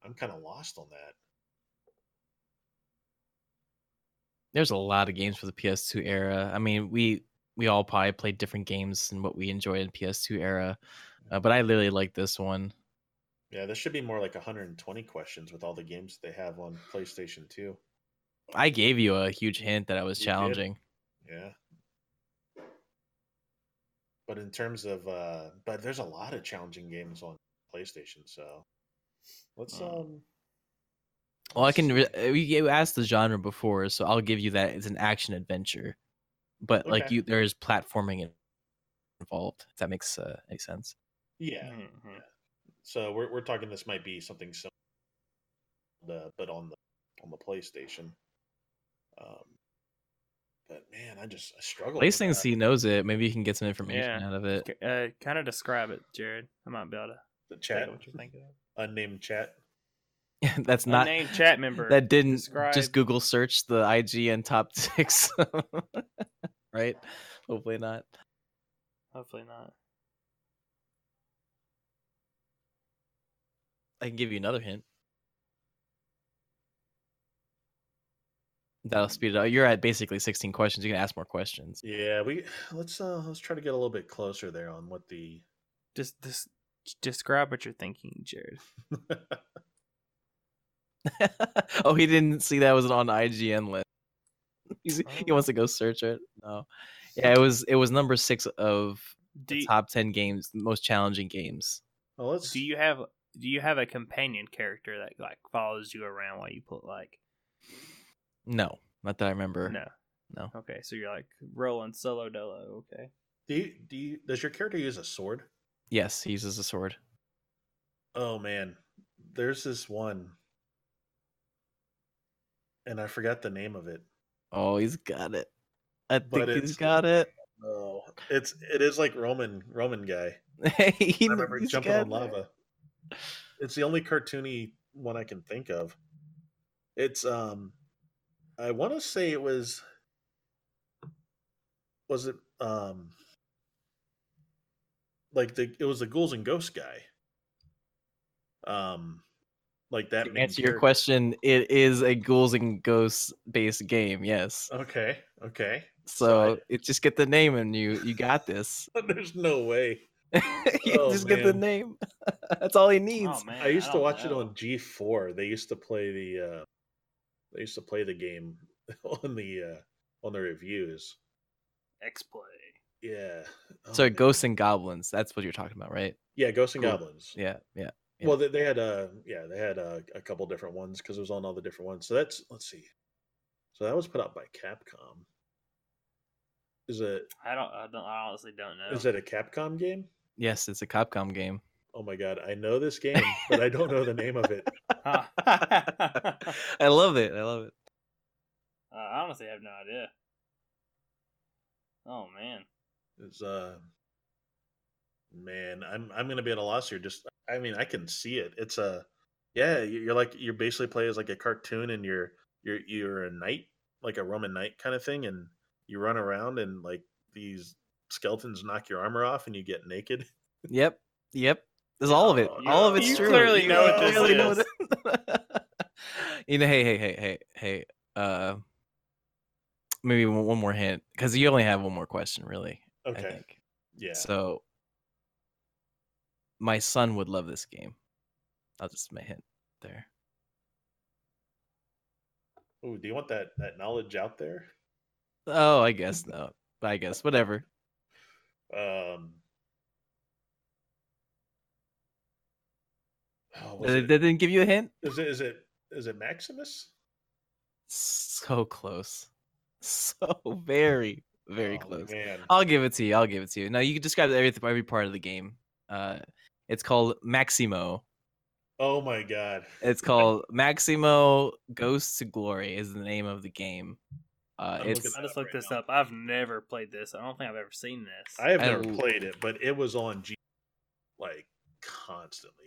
I'm kind of lost on that. There's a lot of games for the PS2 era. I mean, we we all probably played different games and what we enjoyed in PS2 era. Uh, but I really like this one. Yeah, this should be more like 120 questions with all the games they have on PlayStation 2. I gave you a huge hint that I was You did. challenging. Yeah. But in terms of uh but there's a lot of challenging games on PlayStation, so let's Oh. um Well, I can. see. Re- uh, we you asked the genre before, so I'll give you that it's an action adventure, but like you, there is platforming involved. If that makes uh, any sense. yeah. Mhm. So we're we're talking this might be something similar uh, but on the on the PlayStation. Um but man, I just I struggle. with PlayStation that. C knows it. Maybe you can get some information Yeah. out of it. Uh, kind of describe it, Jared. I might be able to the chat what you're thinking of. unnamed chat. That's not named chat member. that didn't describe- just Google search the IGN top six, right? Hopefully not. Hopefully not. I can give you another hint. That'll speed it up. You're at basically 16 questions. You can ask more questions. Yeah, we let's uh let's try to get a little bit closer there on what the Just, just describe what you're thinking, Jared. oh, he didn't see that was on IGN list. He's, He Oh. wants to go search it. No, yeah, it was it was number six of Do the top ten games, most challenging games. well, let's do you have do you have a companion character that like follows you around while you put like No, not that I remember. no No. okay so you're like rolling solo dolo okay do you, do you, does your character use a sword? Yes, he uses a sword. Oh man, there's this one, and I forgot the name of it. Oh, he's got it. I But think he's it's- got it. Oh, it's it is like Roman Roman guy. he, I remember he's jumping on lava. It's the only cartoony one I can think of. It's um, I want to say it was. Was it um? Like the it was the ghouls and ghosts guy. Um, like that. To answer your question, it is a ghouls and ghosts based game. Yes. Okay, okay. So I- it just get the name and you you got this. There's no way. you Oh, just get the name. That's all he needs. oh I used to don't watch it on G4. They used to play the uh they used to play the game on the uh on the reviews. x-play Yeah. Oh, so man. ghosts and goblins. That's what you're talking about, right? Yeah, Ghosts and Cool. Goblins. Yeah, yeah. yeah. Well, they, they had uh yeah, they had uh, a couple different ones because it was on all the different ones. So that's let's see. So that was put out by Capcom. Is it i don't i don't i honestly don't know is it a Capcom game? Yes, it's a Capcom game. Oh my god, I know this game, but I don't know the name of it. Huh. I love it. I love it. Uh, I honestly have no idea. Oh man. It's uh man, I'm I'm gonna be at a loss here. Just I mean, I can see it. It's a yeah, you- you're like you're basically play as like a cartoon and you're you're you're a knight, like a Roman knight kind of thing, and you run around and like these skeletons knock your armor off and you get naked. Yep. Yep. There's all of it. Oh, all of it's you true. clearly know what this clearly know is. what it- you know, hey, hey, hey, hey, hey. Uh, maybe one one more hint because you only have one more question, really. I Okay. think. Yeah. So, my son would love this game. I'll just my hint there. Ooh, do you want that that knowledge out there? Oh, I guess no. I guess whatever. Um oh, They, it- they didn't give you a hint. is it is it is it Maximus? So close. So very, very Oh, close. Man. I'll give it to you. I'll give it to you. Now you can describe every every part of the game. Uh, it's called Maximo. Oh my god. It's called Maximo Ghosts to Glory. Is the name of the game. Uh, I'm it's I just looked right this now. up. I've never played this. I don't think I've ever seen this. I have I never l- played it, but it was on G like constantly.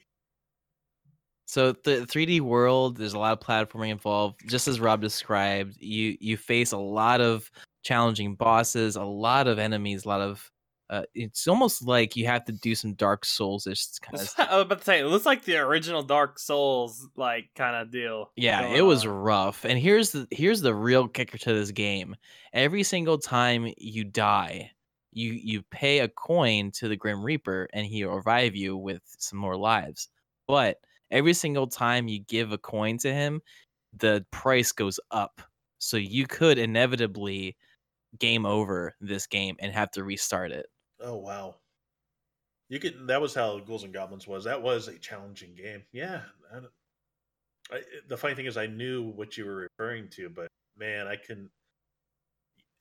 so the 3D world. There's a lot of platforming involved. Just as Rob described, you you face a lot of challenging bosses, a lot of enemies, a lot of Uh, it's almost like you have to do some Dark Souls ish kind of. I was about to say it looks like the original Dark Souls like kind of deal. Yeah, it was on. rough. And here's the here's the real kicker to this game. Every single time you die, you you pay a coin to the Grim Reaper and he'll revive you with some more lives. But every single time you give a coin to him, the price goes up. So you could inevitably game over this game and have to restart it. Oh wow. You could. That was how Ghouls and Goblins was. That was a challenging game. Yeah. I, I, the funny thing is, I knew what you were referring to, but man, I couldn't.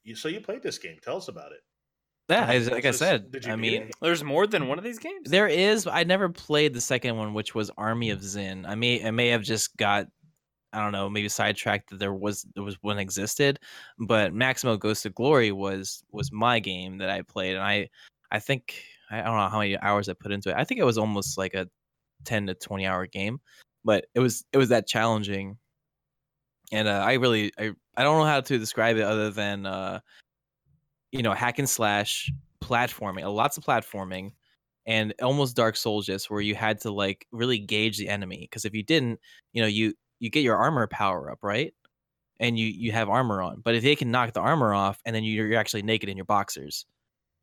You, so you played this game? Tell us about it. Yeah, I- Was like I said, did you I mean, it? There's more than one of these games. There is. I never played the second one, which was Army of Zin. I may I may have just got I don't know, maybe sidetracked that there was there was one existed, but Maximo Ghosts to Glory was was my game that I played, and I I think I don't know how many hours I put into it. I think it was almost like a ten to twenty hour game, but it was it was that challenging, and uh, I really I I don't know how to describe it other than uh, you know hack and slash platforming, lots of platforming and almost dark souls just where you had to like really gauge the enemy because if you didn't you know you you get your armor power up right and you you have armor on but if they can knock the armor off and then you're actually naked in your boxers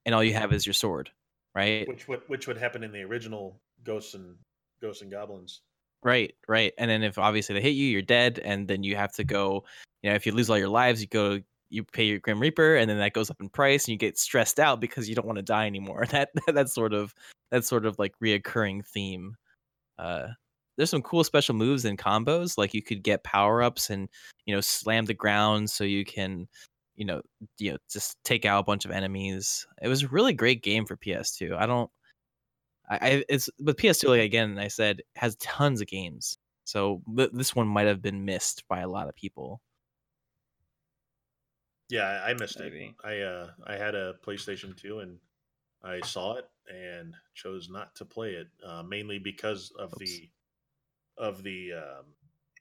and all you have is your sword right? Which would which would happen in the original Ghosts and Ghosts and Goblins. right right and then if obviously they hit you you're dead and then you have to go you know if you lose all your lives you go you pay your grim reaper and then that goes up in price and you get stressed out because you don't want to die anymore. That that's sort of that's sort of like reoccurring theme. Uh there's some cool special moves and combos like you could get power ups and you know slam the ground so you can you know you know just take out a bunch of enemies it was a really great game for ps2 i don't i, I it's but ps2 like again i said has tons of games so th- this one might have been missed by a lot of people Yeah, I, missed Maybe. it. I uh I had a PlayStation 2 and I saw it and chose not to play it, uh, mainly because of Oops. the of the um,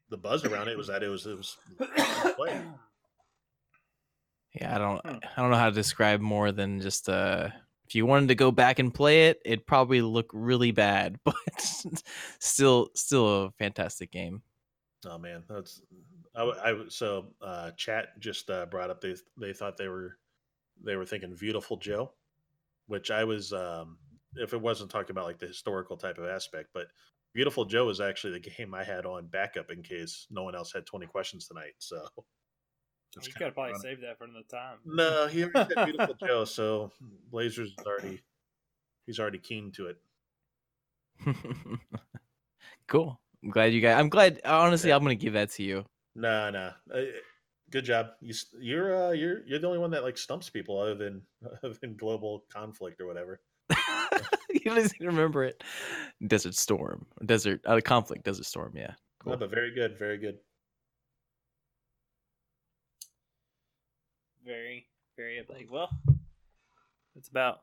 the buzz around it was that it was it was. Yeah, I don't Hmm. I don't know how to describe more than just uh if you wanted to go back and play it, it'd probably look really bad, but still still a fantastic game. Oh man, that's I, w- I w- so uh, chat just uh, brought up they they thought they were they were thinking Viewtiful Joe, which I was um, if it wasn't talking about like the historical type of aspect, but Viewtiful Joe is actually the game I had on backup in case no one else had twenty questions tonight. So it's you kinda gotta probably funny. save that for another time. No, he already said Viewtiful Joe, so Blazers is already he's already keen to it. cool. I'm glad you guys I'm glad honestly Yeah. I'm going to give that to you. No, no. Uh, good job. You, s- you're uh, you're you're the only one that like stumps people other than other than global conflict or whatever. you don't even remember it. Desert Storm. Desert uh, conflict, Desert Storm, yeah. No, Cool. but very good, very good. Very, very like well. That's about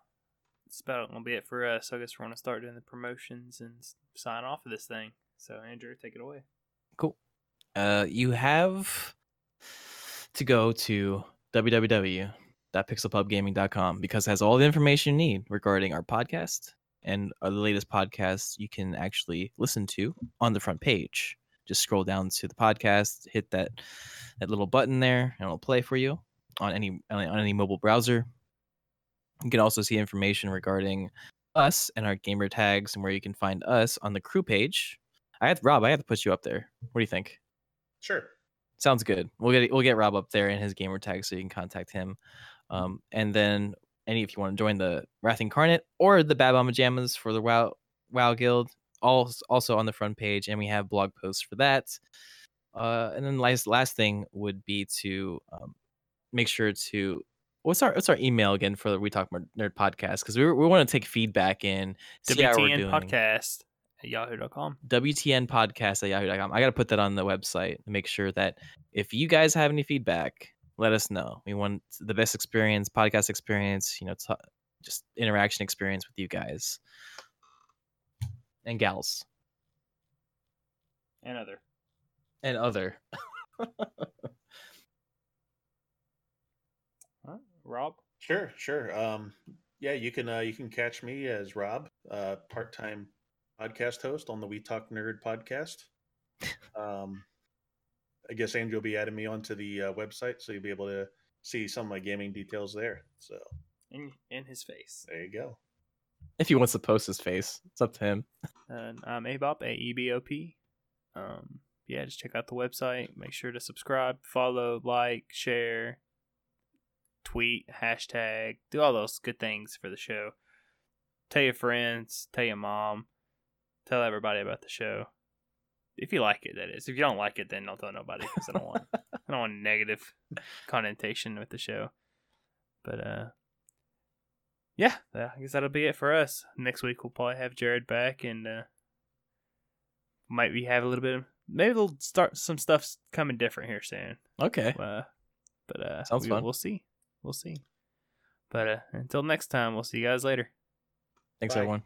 that's about gonna be it for us. So I guess we're gonna start doing the promotions and sign off of this thing. So Andrew, take it away. Cool. Uh, you have to go to www.pixelpubgaming.com because it has all the information you need regarding our podcast and uh, the latest podcasts you can actually listen to on the front page. Just scroll down to the podcast, hit that that little button there, and it'll play for you on any on any mobile browser. You can also see information regarding us and our gamer tags and where you can find us on the crew page. I have Rob. I have to put you up there. What do you think? Sure. Sounds good. We'll get we'll get Rob up there and his gamer tag so you can contact him. Um, and then any if you want to join the Wrath Incarnate or the Bad Mama Jammas for the WoW WoW Guild, all also on the front page, and we have blog posts for that. Uh, and then last last thing would be to um, make sure to what's our what's our email again for the We Talk More Nerd podcast because we we want to take feedback in see how we're WTN doing. podcast at yahoo.com. WTN podcast at yahoo.com. I got to put that on the website to make sure that if you guys have any feedback, let us know. We want the best experience, podcast experience, you know, t- just interaction experience with you guys and gals And other. and other. Huh? Rob? Sure, sure. Um, yeah, you can uh, you can catch me as Rob, uh, part time podcast host on the We Talk Nerd podcast. Um, I guess Andrew will be adding me onto the uh, website, so you'll be able to see some of my gaming details there. So In in his face. there you go. If he wants to post his face, it's up to him. And I'm Abop, A E B O P. Um, yeah, just check out the website. Make sure to subscribe, follow, like, share, tweet, hashtag, do all those good things for the show. Tell your friends, tell your mom, tell everybody about the show. If you like it, that is. If you don't like it, then don't tell nobody because I don't want I don't want negative connotation with the show. But uh, yeah, I guess that'll be it for us. Next week we'll probably have Jared back and uh, might we have a little bit of maybe we'll start some stuff coming different here soon. Okay. Uh, but uh, Sounds we, fun. We'll see. We'll see. But uh, until next time, we'll see you guys later. Thanks, Bye. everyone.